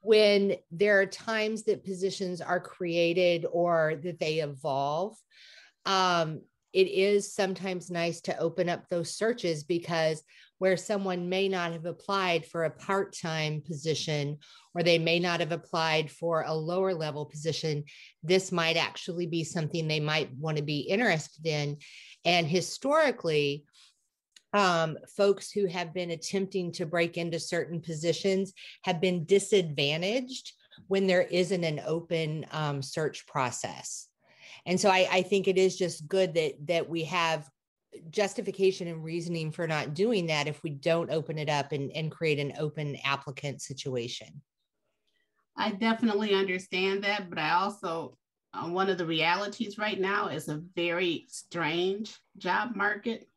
When there are times that positions are created or that they evolve, um, it is sometimes nice to open up those searches because where someone may not have applied for a part time position or they may not have applied for a lower level position, this might actually be something they might want to be interested in. And historically, um, folks who have been attempting to break into certain positions have been disadvantaged when there isn't an open um, search process. And so I, I think it is just good that that we have justification and reasoning for not doing that if we don't open it up and, and create an open applicant situation. I definitely understand that, but I also, uh, one of the realities right now is a very strange job market.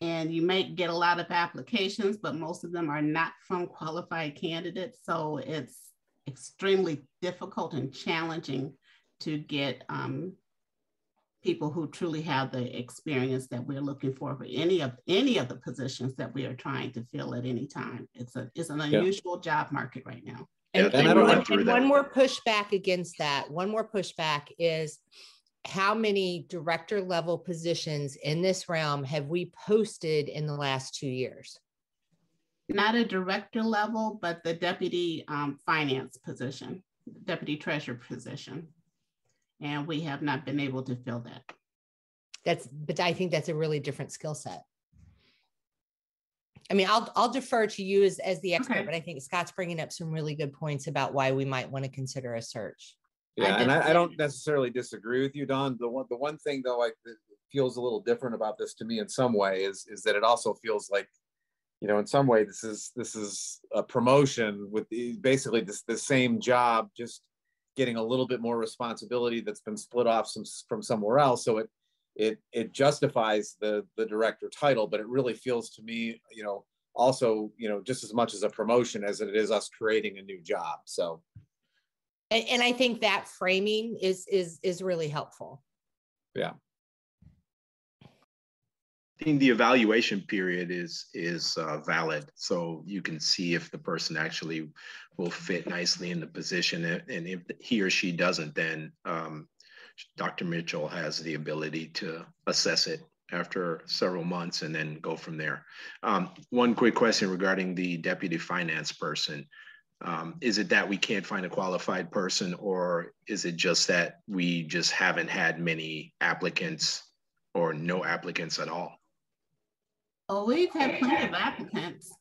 And you may get a lot of applications, but most of them are not from qualified candidates. So it's extremely difficult and challenging to get um, people who truly have the experience that we're looking for for any of any of the positions that we are trying to fill at any time. It's a it's an Yeah. unusual job market right now. Yeah, And, and I and don't- one, and one more pushback against that, one more pushback is how many director level positions in this realm have we posted in the last two years? Not a director level, but the deputy um, finance position, deputy treasurer position. And we have not been able to fill that. that's but I think that's a really different skill set. I mean, I'll I'll defer to you as as the expert, Okay. but I think Scott's bringing up some really good points about why we might want to consider a search. Yeah, and I, I don't necessarily disagree with you, Dawn. The one, the one thing though, like that feels a little different about this to me in some way is, is that it also feels like, you know, in some way, this is, this is a promotion with the, basically this, the same job, just getting a little bit more responsibility that's been split off some, from somewhere else. So it, it, it justifies the, the director title, but it really feels to me, you know, also, you know, just as much as a promotion as it is us creating a new job. So, And, and I think that framing is is is really helpful. I think the evaluation period is is uh, valid, so you can see if the person actually will fit nicely in the position, and if he or she doesn't, then um, Dr. Mitchell has the ability to assess it after several months and then go from there. Um, one quick question regarding the deputy finance person. Um, is it that we can't find a qualified person, or is it just that we just haven't had many applicants or no applicants at all? Oh, we've had plenty of applicants.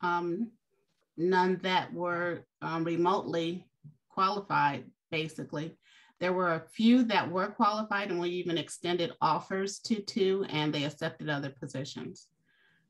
Um, none that were um, remotely qualified, basically. There were a few that were qualified and we even extended offers to two and they accepted other positions.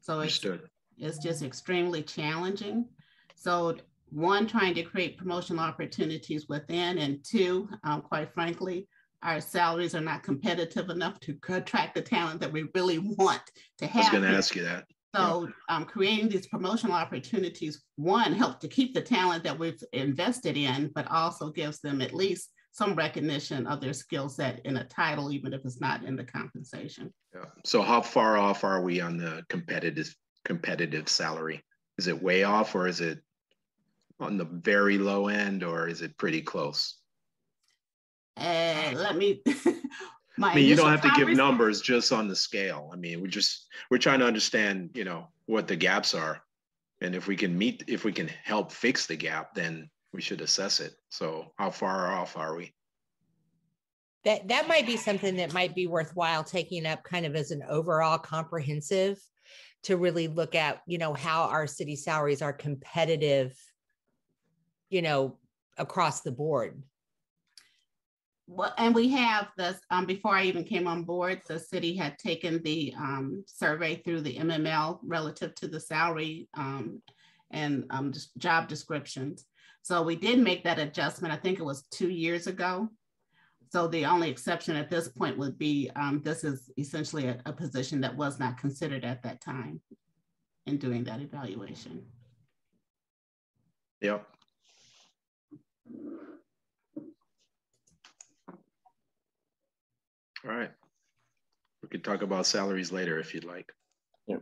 So it's, Understood. it's just extremely challenging. So one, trying to create promotional opportunities within and two, um, quite frankly, our salaries are not competitive enough to attract the talent that we really want to have. I was going to ask you that. So um, creating these promotional opportunities, one, help to keep the talent that we've invested in, but also gives them at least some recognition of their skill set in a title, even if it's not in the compensation. Yeah. So how far off are we on the competitive competitive salary? Is it way off or is it on the very low end or is it pretty close? And let me. my I mean, you don't have to give numbers just on the scale. I mean, we're just we're trying to understand, you know, what the gaps are. And if we can meet if we can help fix the gap, then we should assess it. So how far off are we? That that might be something that might be worthwhile taking up kind of as an overall comprehensive to really look at, you know, how our city salaries are competitive, you know, across the board. Well, and we have this, um, before I even came on board, the city had taken the, um, survey through the MML relative to the salary, um, and, um, job descriptions. So we did make that adjustment. I think it was two years ago. So the only exception at this point would be, um, this is essentially a, a position that was not considered at that time in doing that evaluation. Yep. All right. We could talk about salaries later if you'd like. Yeah.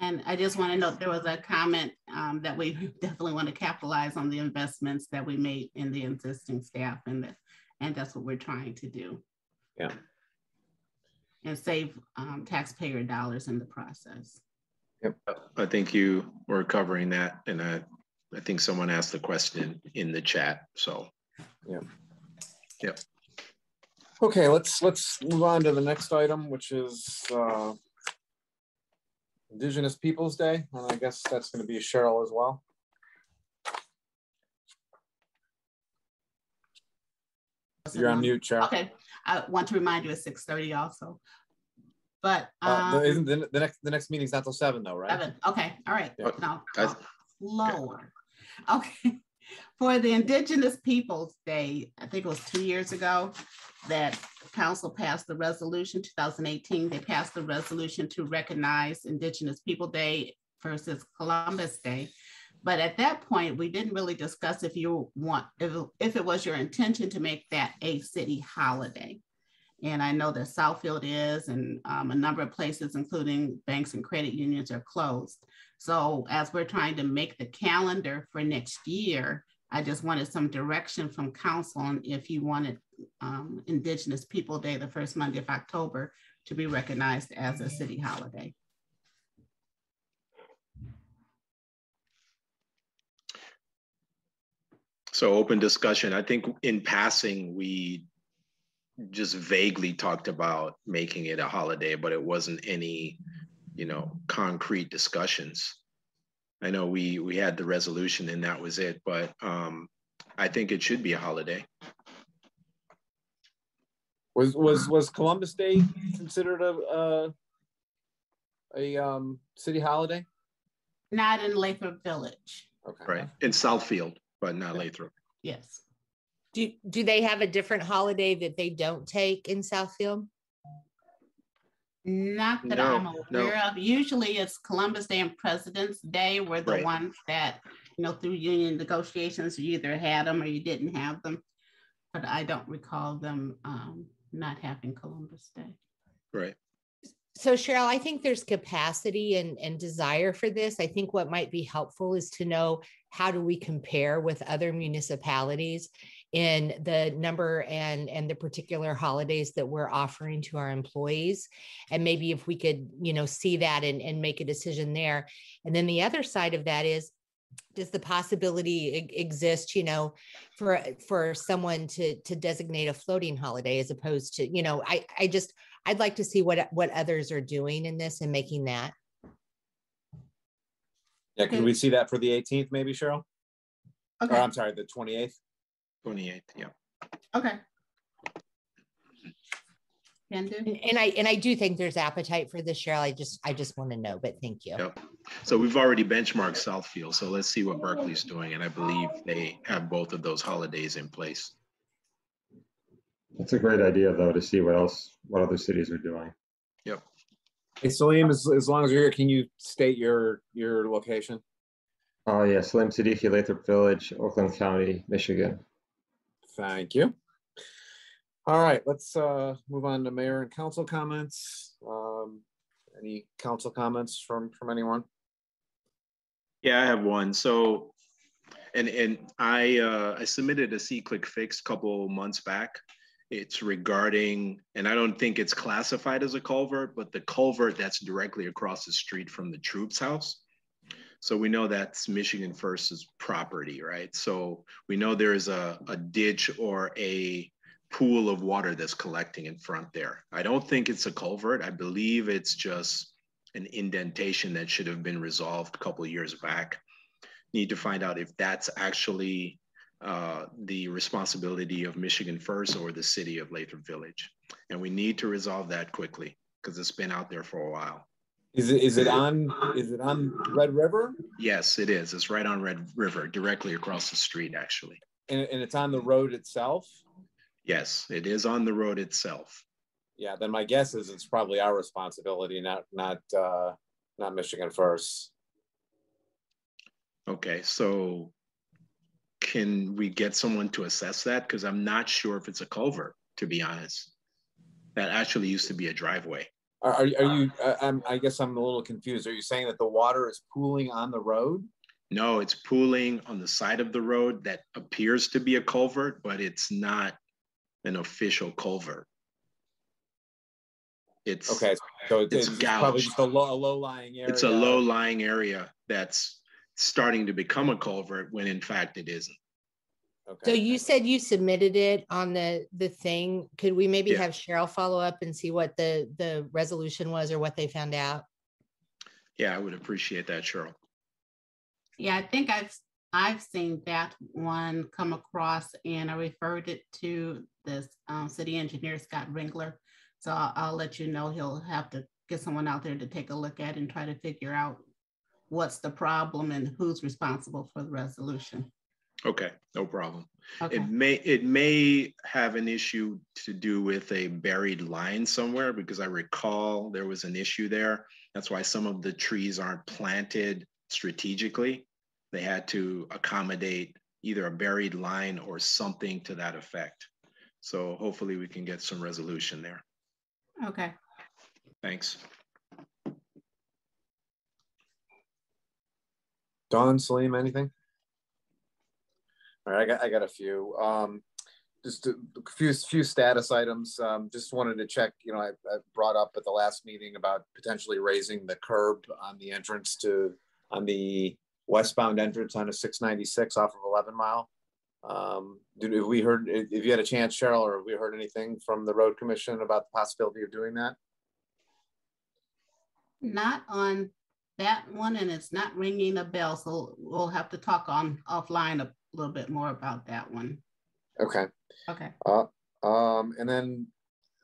And I just want to note, there was a comment um, that we definitely want to capitalize on the investments that we made in the existing staff and that, and that's what we're trying to do. Yeah. And save um, taxpayer dollars in the process. Yep. I think you were covering that and I, I think someone asked the question in the chat, so. Okay, let's, let's move on to the next item, which is uh, Indigenous Peoples' Day, and I guess that's gonna be Cheryl as well. You're on mute, Cheryl. Okay, I want to remind you it's six thirty also. But, Uh, the- um, Isn't, the, the next, the next meeting's not till seven though, right? Seven, okay, all right, Yeah. now, I- talk slower. Okay, for the Indigenous Peoples' Day, I think it was two years ago, that council passed the resolution, two thousand eighteen, they passed the resolution to recognize Indigenous People Day versus Columbus Day. But at that point, we didn't really discuss if you want, if, if it was your intention to make that a city holiday. And I know that Southfield is, and um, a number of places, including banks and credit unions, are closed. So as we're trying to make the calendar for next year, I just wanted some direction from council on if you wanted um, Indigenous People Day, the first Monday of October, to be recognized as a city holiday. So open discussion. I think in passing, we just vaguely talked about making it a holiday, but it wasn't any, you know, concrete discussions. I know we we had the resolution and that was it, but um, I think it should be a holiday. Was was was Columbus Day considered a a, a um, city holiday? Not in Lathrop Village. Okay. Right. In Southfield, but not Lathrop. Yes. Do, do they have a different holiday that they don't take in Southfield? Not that No, I'm no. aware of. Usually it's Columbus Day and President's Day were the Right. ones that, you know, through union negotiations, you either had them or you didn't have them. But I don't recall them um, not having Columbus Day. Right. So Cheryl, I think there's capacity and, and desire for this. I think what might be helpful is to know how do we compare with other municipalities in the number and, and the particular holidays that we're offering to our employees. And maybe if we could, you know, see that and, and make a decision there. And then the other side of that is, does the possibility exist, you know, for, for someone to, to designate a floating holiday as opposed to, you know, I, I just, I'd like to see what what others are doing in this and making that. Yeah, can we see that for the 18th, maybe, Cheryl? Or Okay, I'm sorry, the 28th. 28th. Yeah. okay. Can do. And, and I and I do think there's appetite for this, Cheryl. I just I just want to know, but thank you. Yep. So we've already benchmarked Southfield. So let's see what Berkley's doing. And I believe they have both of those holidays in place. That's a great idea, though, to see what else, what other cities are doing. Yep. Hey, Salim, as, as long as you're here, can you state your your location? Oh, yeah, Salim Siddiqui, Lathrop Village, Oakland County, Michigan. Thank you. All right, let's uh, move on to mayor and council comments. Um, any council comments from from anyone? Yeah, I have one. So, and and I uh, I submitted a SeeClickFix a couple months back. It's regarding, and I don't think it's classified as a culvert, but the culvert that's directly across the street from the troops house. So we know that's Michigan First's property, right? So we know there is a, a ditch or a pool of water that's collecting in front there. I don't think it's a culvert. I believe it's just an indentation that should have been resolved a couple years back. Need to find out if that's actually uh, the responsibility of Michigan First or the city of Lathrop Village. And we need to resolve that quickly because it's been out there for a while. Is it is it on is it on Red River Yes, it is. It's right on Red River, directly across the street, actually. and, and it's on the road itself? Yes, it is on the road itself. Yeah, then my guess is it's probably our responsibility, not not uh, not Michigan First. Okay, so can we get someone to assess that? Because I'm not sure if it's a culvert, to be honest. That actually used to be a driveway. Are, are, are you? Uh, I'm, I guess I'm a little confused. Are you saying that the water is pooling on the road? No, it's pooling on the side of the road that appears to be a culvert, but it's not an official culvert. It's Okay, so it's, It's it's probably just a low, a low lying area. it's a low lying area that's starting to become a culvert when in fact it isn't. So you said you submitted it on the the thing. Could we maybe Yeah. have Cheryl follow up and see what the the resolution was or what they found out? Yeah, I would appreciate that, Cheryl. Yeah, I think I've, I've seen that one come across and I referred it to this um, city engineer, Scott Ringler. So I'll, I'll let you know, he'll have to get someone out there to take a look at and try to figure out what's the problem and who's responsible for the resolution. Okay, no problem. Okay, It may, it may have an issue to do with a buried line somewhere because I recall there was an issue there. That's why some of the trees aren't planted strategically. They had to accommodate either a buried line or something to that effect. So hopefully we can get some resolution there. okay. Thanks. Dawn, Salim, anything? All right, I got I got a few. Um, just a few few status items. Um, just wanted to check. You know, I, I brought up at the last meeting about potentially raising the curb on the entrance to on the westbound entrance on a 696 off of 11 Mile. Um, did have we heard, if you had a chance, Cheryl, or have we heard anything from the road commission about the possibility of doing that? Not on that one, and it's not ringing a bell, so we'll have to talk on offline a little bit more about that one. Okay. Okay. Uh, um, and then,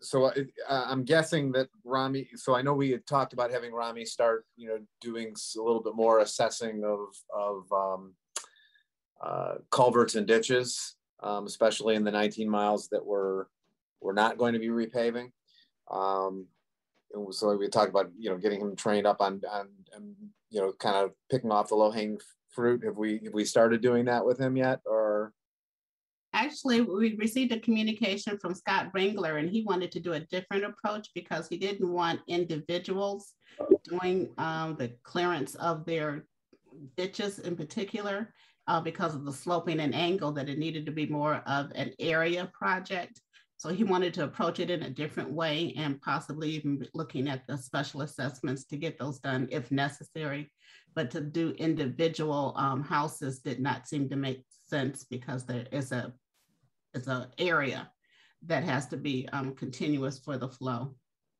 so uh, I'm guessing that Rami, so I know we had talked about having Rami start, you know, doing a little bit more assessing of, of um, uh, culverts and ditches, um, especially in the 19 miles that we're, we're not going to be repaving. Um, so we talked about, you know, getting him trained up on, on, on you know, kind of picking off the low hanging fruit. Have we, have we started doing that with him yet or? Actually, we received a communication from Scott Ringler and he wanted to do a different approach because he didn't want individuals doing um, the clearance of their ditches in particular uh, because of the sloping and angle that it needed to be more of an area project. So he wanted to approach it in a different way and possibly even looking at the special assessments to get those done if necessary. But to do individual um, houses did not seem to make sense because there is a is an area that has to be um, continuous for the flow.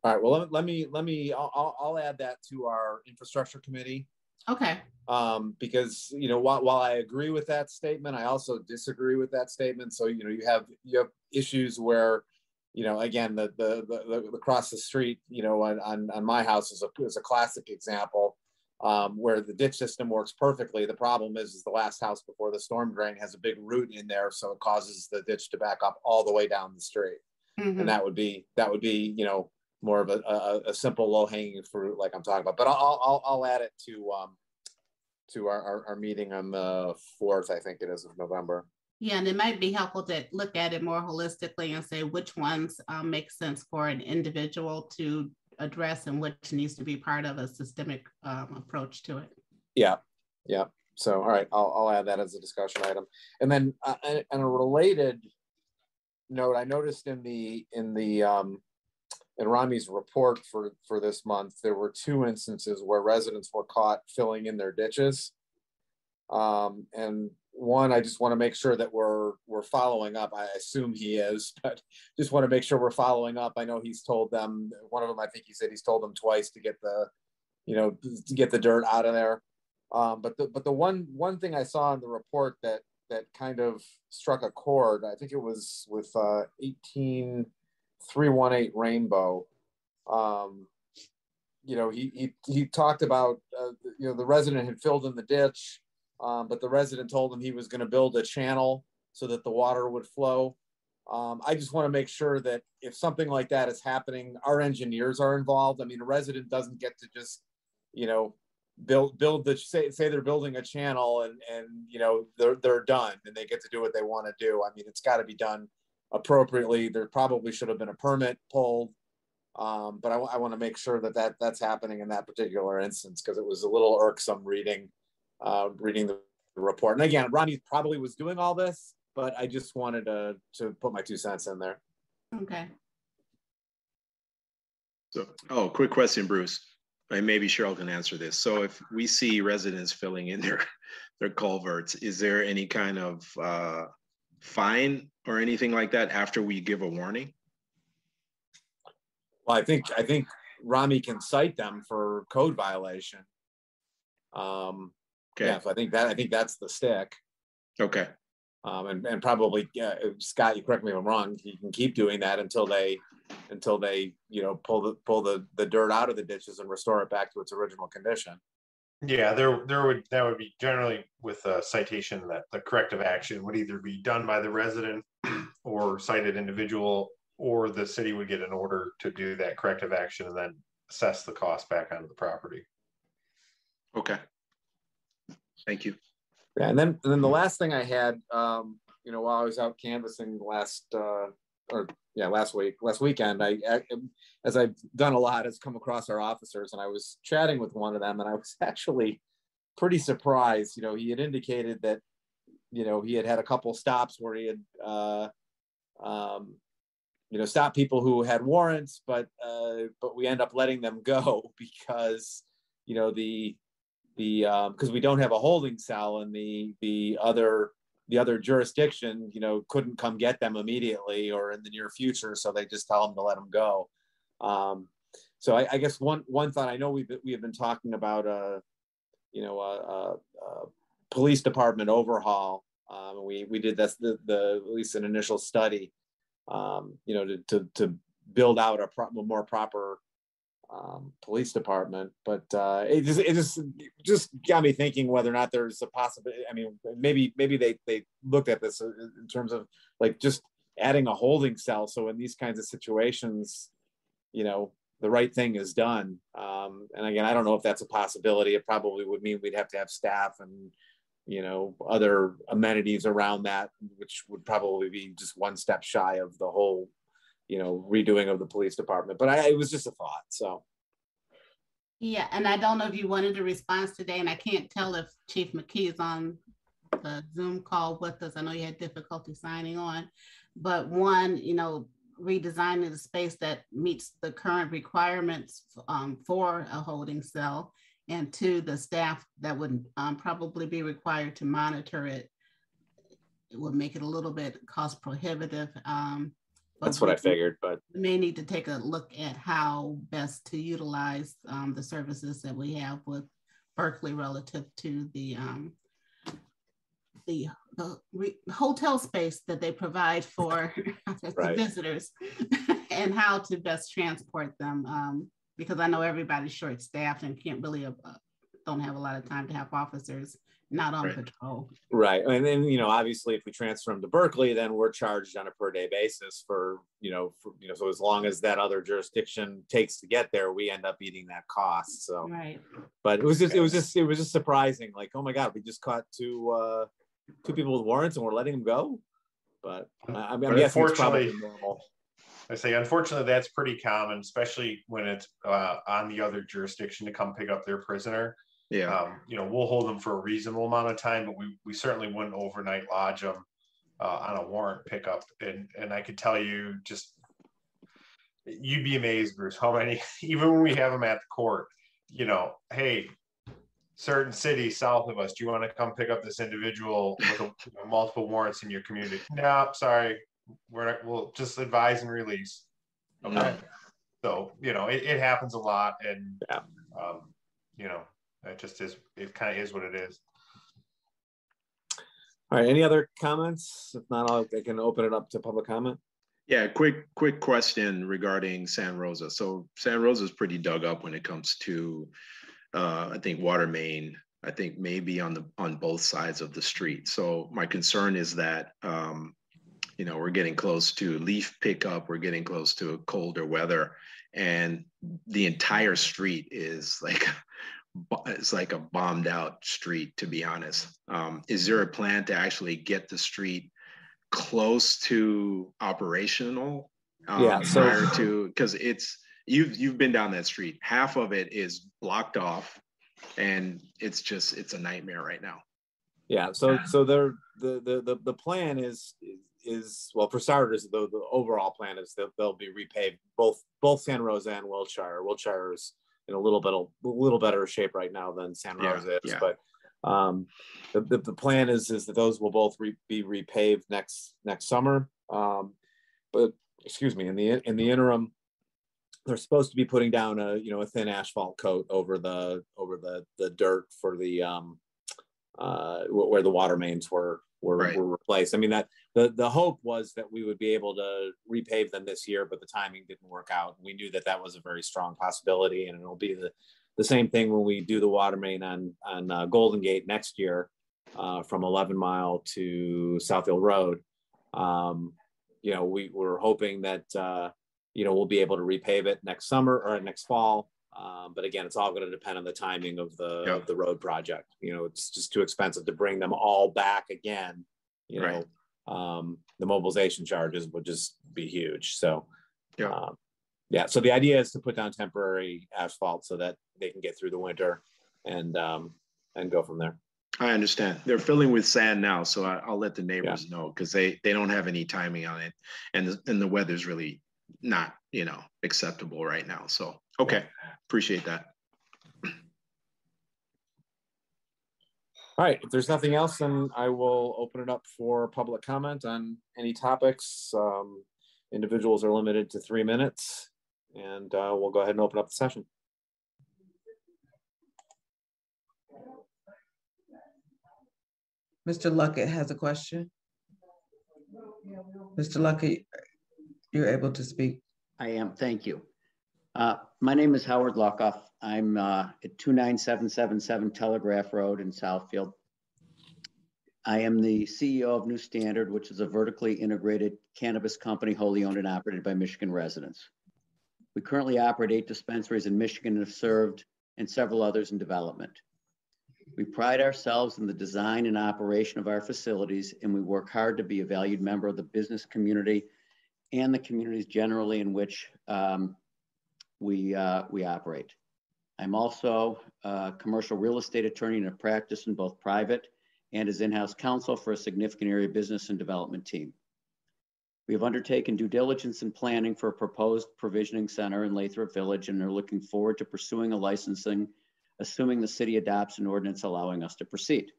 All right. Well, let, let me let me I'll, I'll add that to our infrastructure committee. Okay. Um, because you know while, while I agree with that statement, I also disagree with that statement. So you know you have you have issues where you know again the the the, the across the street you know on, on, on my house is a is a classic example um, where the ditch system works perfectly. The problem is, is the last house before the storm drain has a big root in there, so it causes the ditch to back up all the way down the street. Mhm. And that would be that would be you know more of a, a, a simple low hanging fruit like I'm talking about. But I'll I'll, I'll add it to um to our, our, our meeting on the fourth, I think it is of November. Yeah, and it might be helpful to look at it more holistically and say which ones um, make sense for an individual to address and which needs to be part of a systemic um, approach to it. Yeah, yeah. So all right, I'll I'll add that as a discussion item. And then uh, and and a related note, I noticed in the in the um, in Rami's report for for this month, there were two instances where residents were caught filling in their ditches. Um, and one, I just want to make sure that we're we're following up. I assume he is, but just want to make sure we're following up. I know he's told them one of them. I think he said he's told them twice to get the, you know, to get the dirt out of there. Um, but the but the one one thing I saw in the report that that kind of struck a chord. I think it was with uh, eighteen 318 Rainbow. Um, you know, he, he, he talked about, uh, you know, the resident had filled in the ditch, um, but the resident told him he was going to build a channel so that the water would flow. Um, I just want to make sure that if something like that is happening, our engineers are involved. I mean, a resident doesn't get to just, you know, build build the say say they're building a channel and and you know they're they're done and they get to do what they want to do. I mean, it's got to be done appropriately. There probably should have been a permit pulled, um, but I, I want to make sure that, that that's happening in that particular instance because it was a little irksome reading uh, reading the report. And again, Ronnie probably was doing all this, but I just wanted to to put my two cents in there. Okay. So, oh, quick question, Bruce. And maybe Cheryl can answer this. So if we see residents filling in their their culverts, is there any kind of uh, fine or anything like that after we give a warning? Well, I think I think Rami can cite them for code violation. Um, Okay, yeah, so I think that I think that's the stick. okay, Um, and, and probably uh, Scott, you correct me if I'm wrong. You can keep doing that until they, until they, you know, pull the pull the the dirt out of the ditches and restore it back to its original condition. Yeah, there, there would, that would be generally with a citation that the corrective action would either be done by the resident or cited individual, or the city would get an order to do that corrective action and then assess the cost back onto the property. okay. Thank you. Yeah, and then and then the last thing I had, um, you know, while I was out canvassing last, uh, or yeah, last week, last weekend, I, I as I've done a lot, has come across our officers, and I was chatting with one of them, and I was actually pretty surprised. You know, he had indicated that, you know, he had had a couple stops where he had, uh, um, you know, stopped people who had warrants, but uh, but we end up letting them go because, you know, the the um because we don't have a holding cell and the the other the other jurisdiction, you know, couldn't come get them immediately or in the near future, so they just tell them to let them go. Um, so I, I, guess one one thought I know we've we have been talking about uh, you know a, a, a police department overhaul. Um, we we did this the, the at least an initial study, um, you know, to, to to build out a, pro- a more proper um, police department. But uh, it just it just just got me thinking whether or not there's a possibility. I mean, maybe maybe they they looked at this in terms of like just adding a holding cell. So in these kinds of situations, you know, the right thing is done. Um, and again, I don't know if that's a possibility. It probably would mean we'd have to have staff and you know other amenities around that, which would probably be just one step shy of the whole you know redoing of the police department. But I, it was just a thought. So. Yeah, and I don't know if you wanted a response today, and I can't tell if Chief McKee is on the Zoom call with us. I know you had difficulty signing on, but one, you know, redesigning the space that meets the current requirements um, for a holding cell, and two, the staff that would um, probably be required to monitor it. It would make it a little bit cost prohibitive. Um, That's what I figured, but we may need to take a look at how best to utilize um, the services that we have with Berkley relative to the um, the, the re- hotel space that they provide for right. visitors and how to best transport them. Um, because I know everybody's short staffed and can't really, uh, don't have a lot of time to have officers not on right. patrol. Right. And then, you know, obviously if we transfer them to Berkley, then we're charged on a per day basis for, you know, for, you know, so as long as that other jurisdiction takes to get there, we end up eating that cost. So, right. But it was just, it was just, it was just surprising. Like, oh my God, we just caught two, uh, two people with warrants and we're letting them go. But I mean, unfortunately, I say, unfortunately, that's pretty common, especially when it's uh, on the other jurisdiction to come pick up their prisoner. Yeah. Um, you know, we'll hold them for a reasonable amount of time, but we, we certainly wouldn't overnight lodge them uh, on a warrant pickup. And and I could tell you, just you'd be amazed, Bruce, how many, even when we have them at the court, you know, hey, certain city south of us. Do you want to come pick up this individual with a, you know, multiple warrants in your community? No, sorry, we're not, we'll just advise and release. Okay. No. So you know it, it, happens a lot, and yeah. um, you know it just is. It kind of is what it is. All right. Any other comments? If not, I'll, I can open it up to public comment. Yeah, quick quick question regarding San Rosa. So San Rosa is pretty dug up when it comes to uh, I think water main, I think maybe on the on both sides of the street. So my concern is that um, you know we're getting close to leaf pickup, we're getting close to colder weather, and the entire street is like it's like a bombed out street to be honest. Um, is there a plan to actually get the street close to operational? Um, yeah, so prior to because it's you've you've been down that street. Half of it is blocked off, and it's just it's a nightmare right now. Yeah. So so there the the the, the plan is is well for starters the, the overall plan is that they'll be repaved both both San Rosa and Wilshire. Wilshire is in a little bit a little better shape right now than San Rosa yeah, is, yeah. but um, the, the, the, plan is is that those will both re, be repaved next next summer. Um, but excuse me, in the in the interim, they're supposed to be putting down a you know a thin asphalt coat over the over the the dirt for the um uh where the water mains were were, right. were replaced. I mean that the the hope was that we would be able to repave them this year, but the timing didn't work out. We knew that that was a very strong possibility, and it'll be the the same thing when we do the water main on on uh, Golden Gate next year uh, from 11 Mile to Southfield Road. Um, you know, we were hoping that uh, you know, we'll be able to repave it next summer or next fall. Um, but again, it's all going to depend on the timing of the of the road project. You know, it's just too expensive to bring them all back again. You know, right. um, the mobilization charges would just be huge. So, yeah. Um, yeah. So the idea is to put down temporary asphalt so that they can get through the winter and um, and go from there. I understand. They're filling with sand now, so I, will let the neighbors yeah. know because they they don't have any timing on it, and the, and the weather's really not, you know, acceptable right now. So, okay, appreciate that. All right, if there's nothing else, then I will open it up for public comment on any topics. Um, individuals are limited to three minutes and uh, we'll go ahead and open up the session. Mr. Luckoff has a question. Mr. Luckoff, you're able to speak. I am, thank you. Uh, my name is Howard Luckoff. I'm uh, at 29777 Telegraph Road in Southfield. I am the CEO of New Standard, which is a vertically integrated cannabis company wholly owned and operated by Michigan residents. We currently operate eight dispensaries in Michigan and have served and several others in development. We pride ourselves in the design and operation of our facilities, and we work hard to be a valued member of the business community and the communities generally in which um, we, uh, we operate. I'm also a commercial real estate attorney and a practice in both private and as in-house counsel for a significant area business and development team. We have undertaken due diligence and planning for a proposed provisioning center in Lathrup Village and are looking forward to pursuing a licensing, assuming the city adopts an ordinance allowing us to proceed.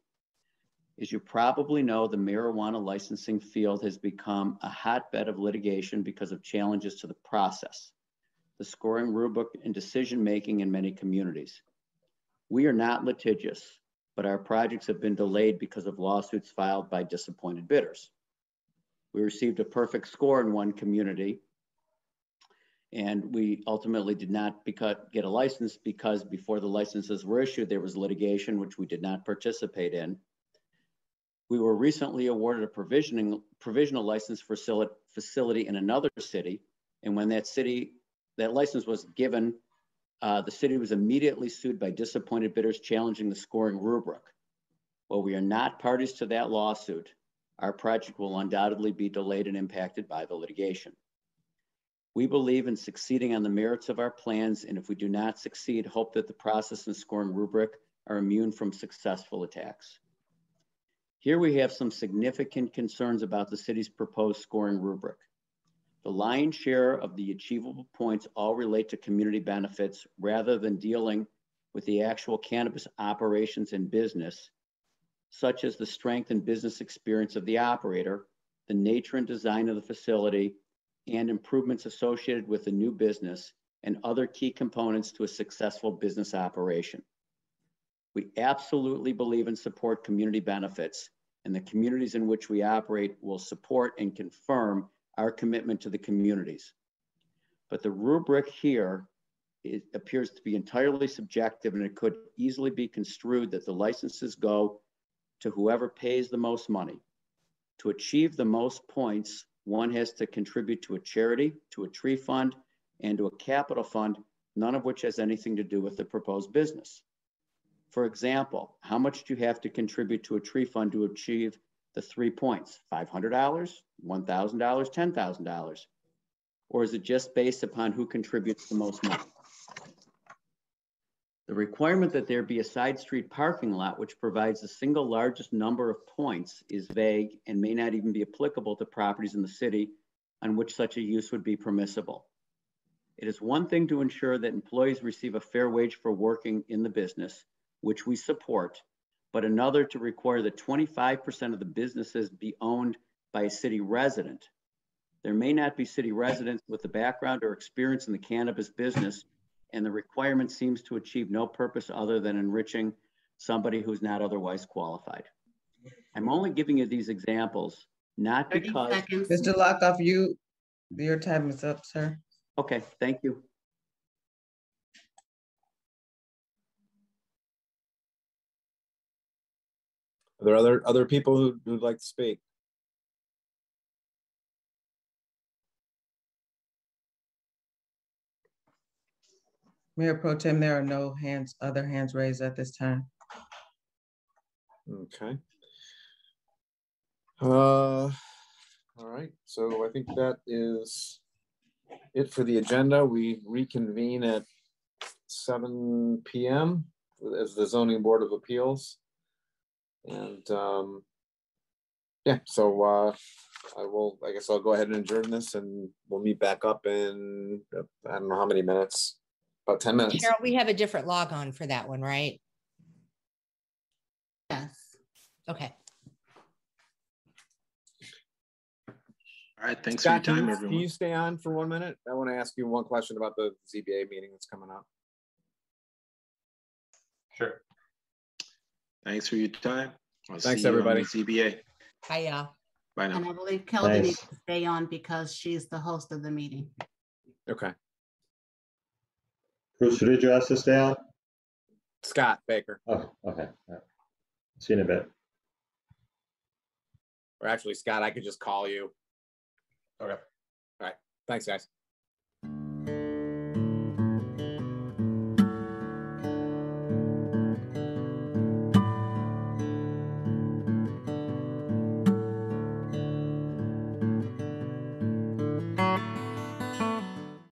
As you probably know, the marijuana licensing field has become a hotbed of litigation because of challenges to the process, the scoring rubric, and decision making in many communities. We are not litigious, but our projects have been delayed because of lawsuits filed by disappointed bidders. We received a perfect score in one community, and we ultimately did not get a license because before the licenses were issued, there was litigation, which we did not participate in. We were recently awarded a provisioning, provisional license for facility in another city, and when that city, that license was given uh, the city was immediately sued by disappointed bidders challenging the scoring rubric. While we are not parties to that lawsuit, our project will undoubtedly be delayed and impacted by the litigation. We believe in succeeding on the merits of our plans, and if we do not succeed, hope that the process and scoring rubric are immune from successful attacks. Here we have some significant concerns about the city's proposed scoring rubric. The lion's share of the achievable points all relate to community benefits rather than dealing with the actual cannabis operations and business, such as the strength and business experience of the operator, the nature and design of the facility, and improvements associated with the new business and other key components to a successful business operation. We absolutely believe and support community benefits, and the communities in which we operate will support and confirm our commitment to the communities. But the rubric here it appears to be entirely subjective and it could easily be construed that the licenses go to whoever pays the most money. To achieve the most points, one has to contribute to a charity, to a tree fund, and to a capital fund, none of which has anything to do with the proposed business. For example, how much do you have to contribute to a tree fund to achieve the three points $500, $1,000, $10,000? Or is it just based upon who contributes the most money? The requirement that there be a side street parking lot which provides the single largest number of points is vague and may not even be applicable to properties in the city on which such a use would be permissible. It is one thing to ensure that employees receive a fair wage for working in the business, which we support, but another to require that 25% of the businesses be owned by a city resident. There may not be city residents with the background or experience in the cannabis business, and the requirement seems to achieve no purpose other than enriching somebody who's not otherwise qualified. I'm only giving you these examples, not because. Mr. Luckoff, you, your time is up, sir. Okay, thank you. Are there other other people who would like to speak? Mayor Pro Tem, there are no hands, other hands raised at this time. Okay. Uh, all right, so I think that is it for the agenda. We reconvene at 7 p.m. as the Zoning Board of Appeals. And um, yeah, so uh, I will, I guess I'll go ahead and adjourn this and we'll meet back up in, I don't know how many minutes, about 10 minutes. Cheryl, we have a different log on for that one, right? Yes. Okay. All right, thanks Scott, for your can time, you, everyone. Can you stay on for one minute? I want to ask you one question about the ZBA meeting that's coming up. Sure. Thanks for your time. I'll Thanks, see you on the everybody. ZBA. Bye, y'all. Bye And now. I believe Kelly Thanks. needs to stay on because she's the host of the meeting. Okay. Bruce, who did you ask to stay on? Scott Baker, Oh, okay. all right. See you in a bit. or actually Scott, I could just call you. Okay. All right. Thanks, guys.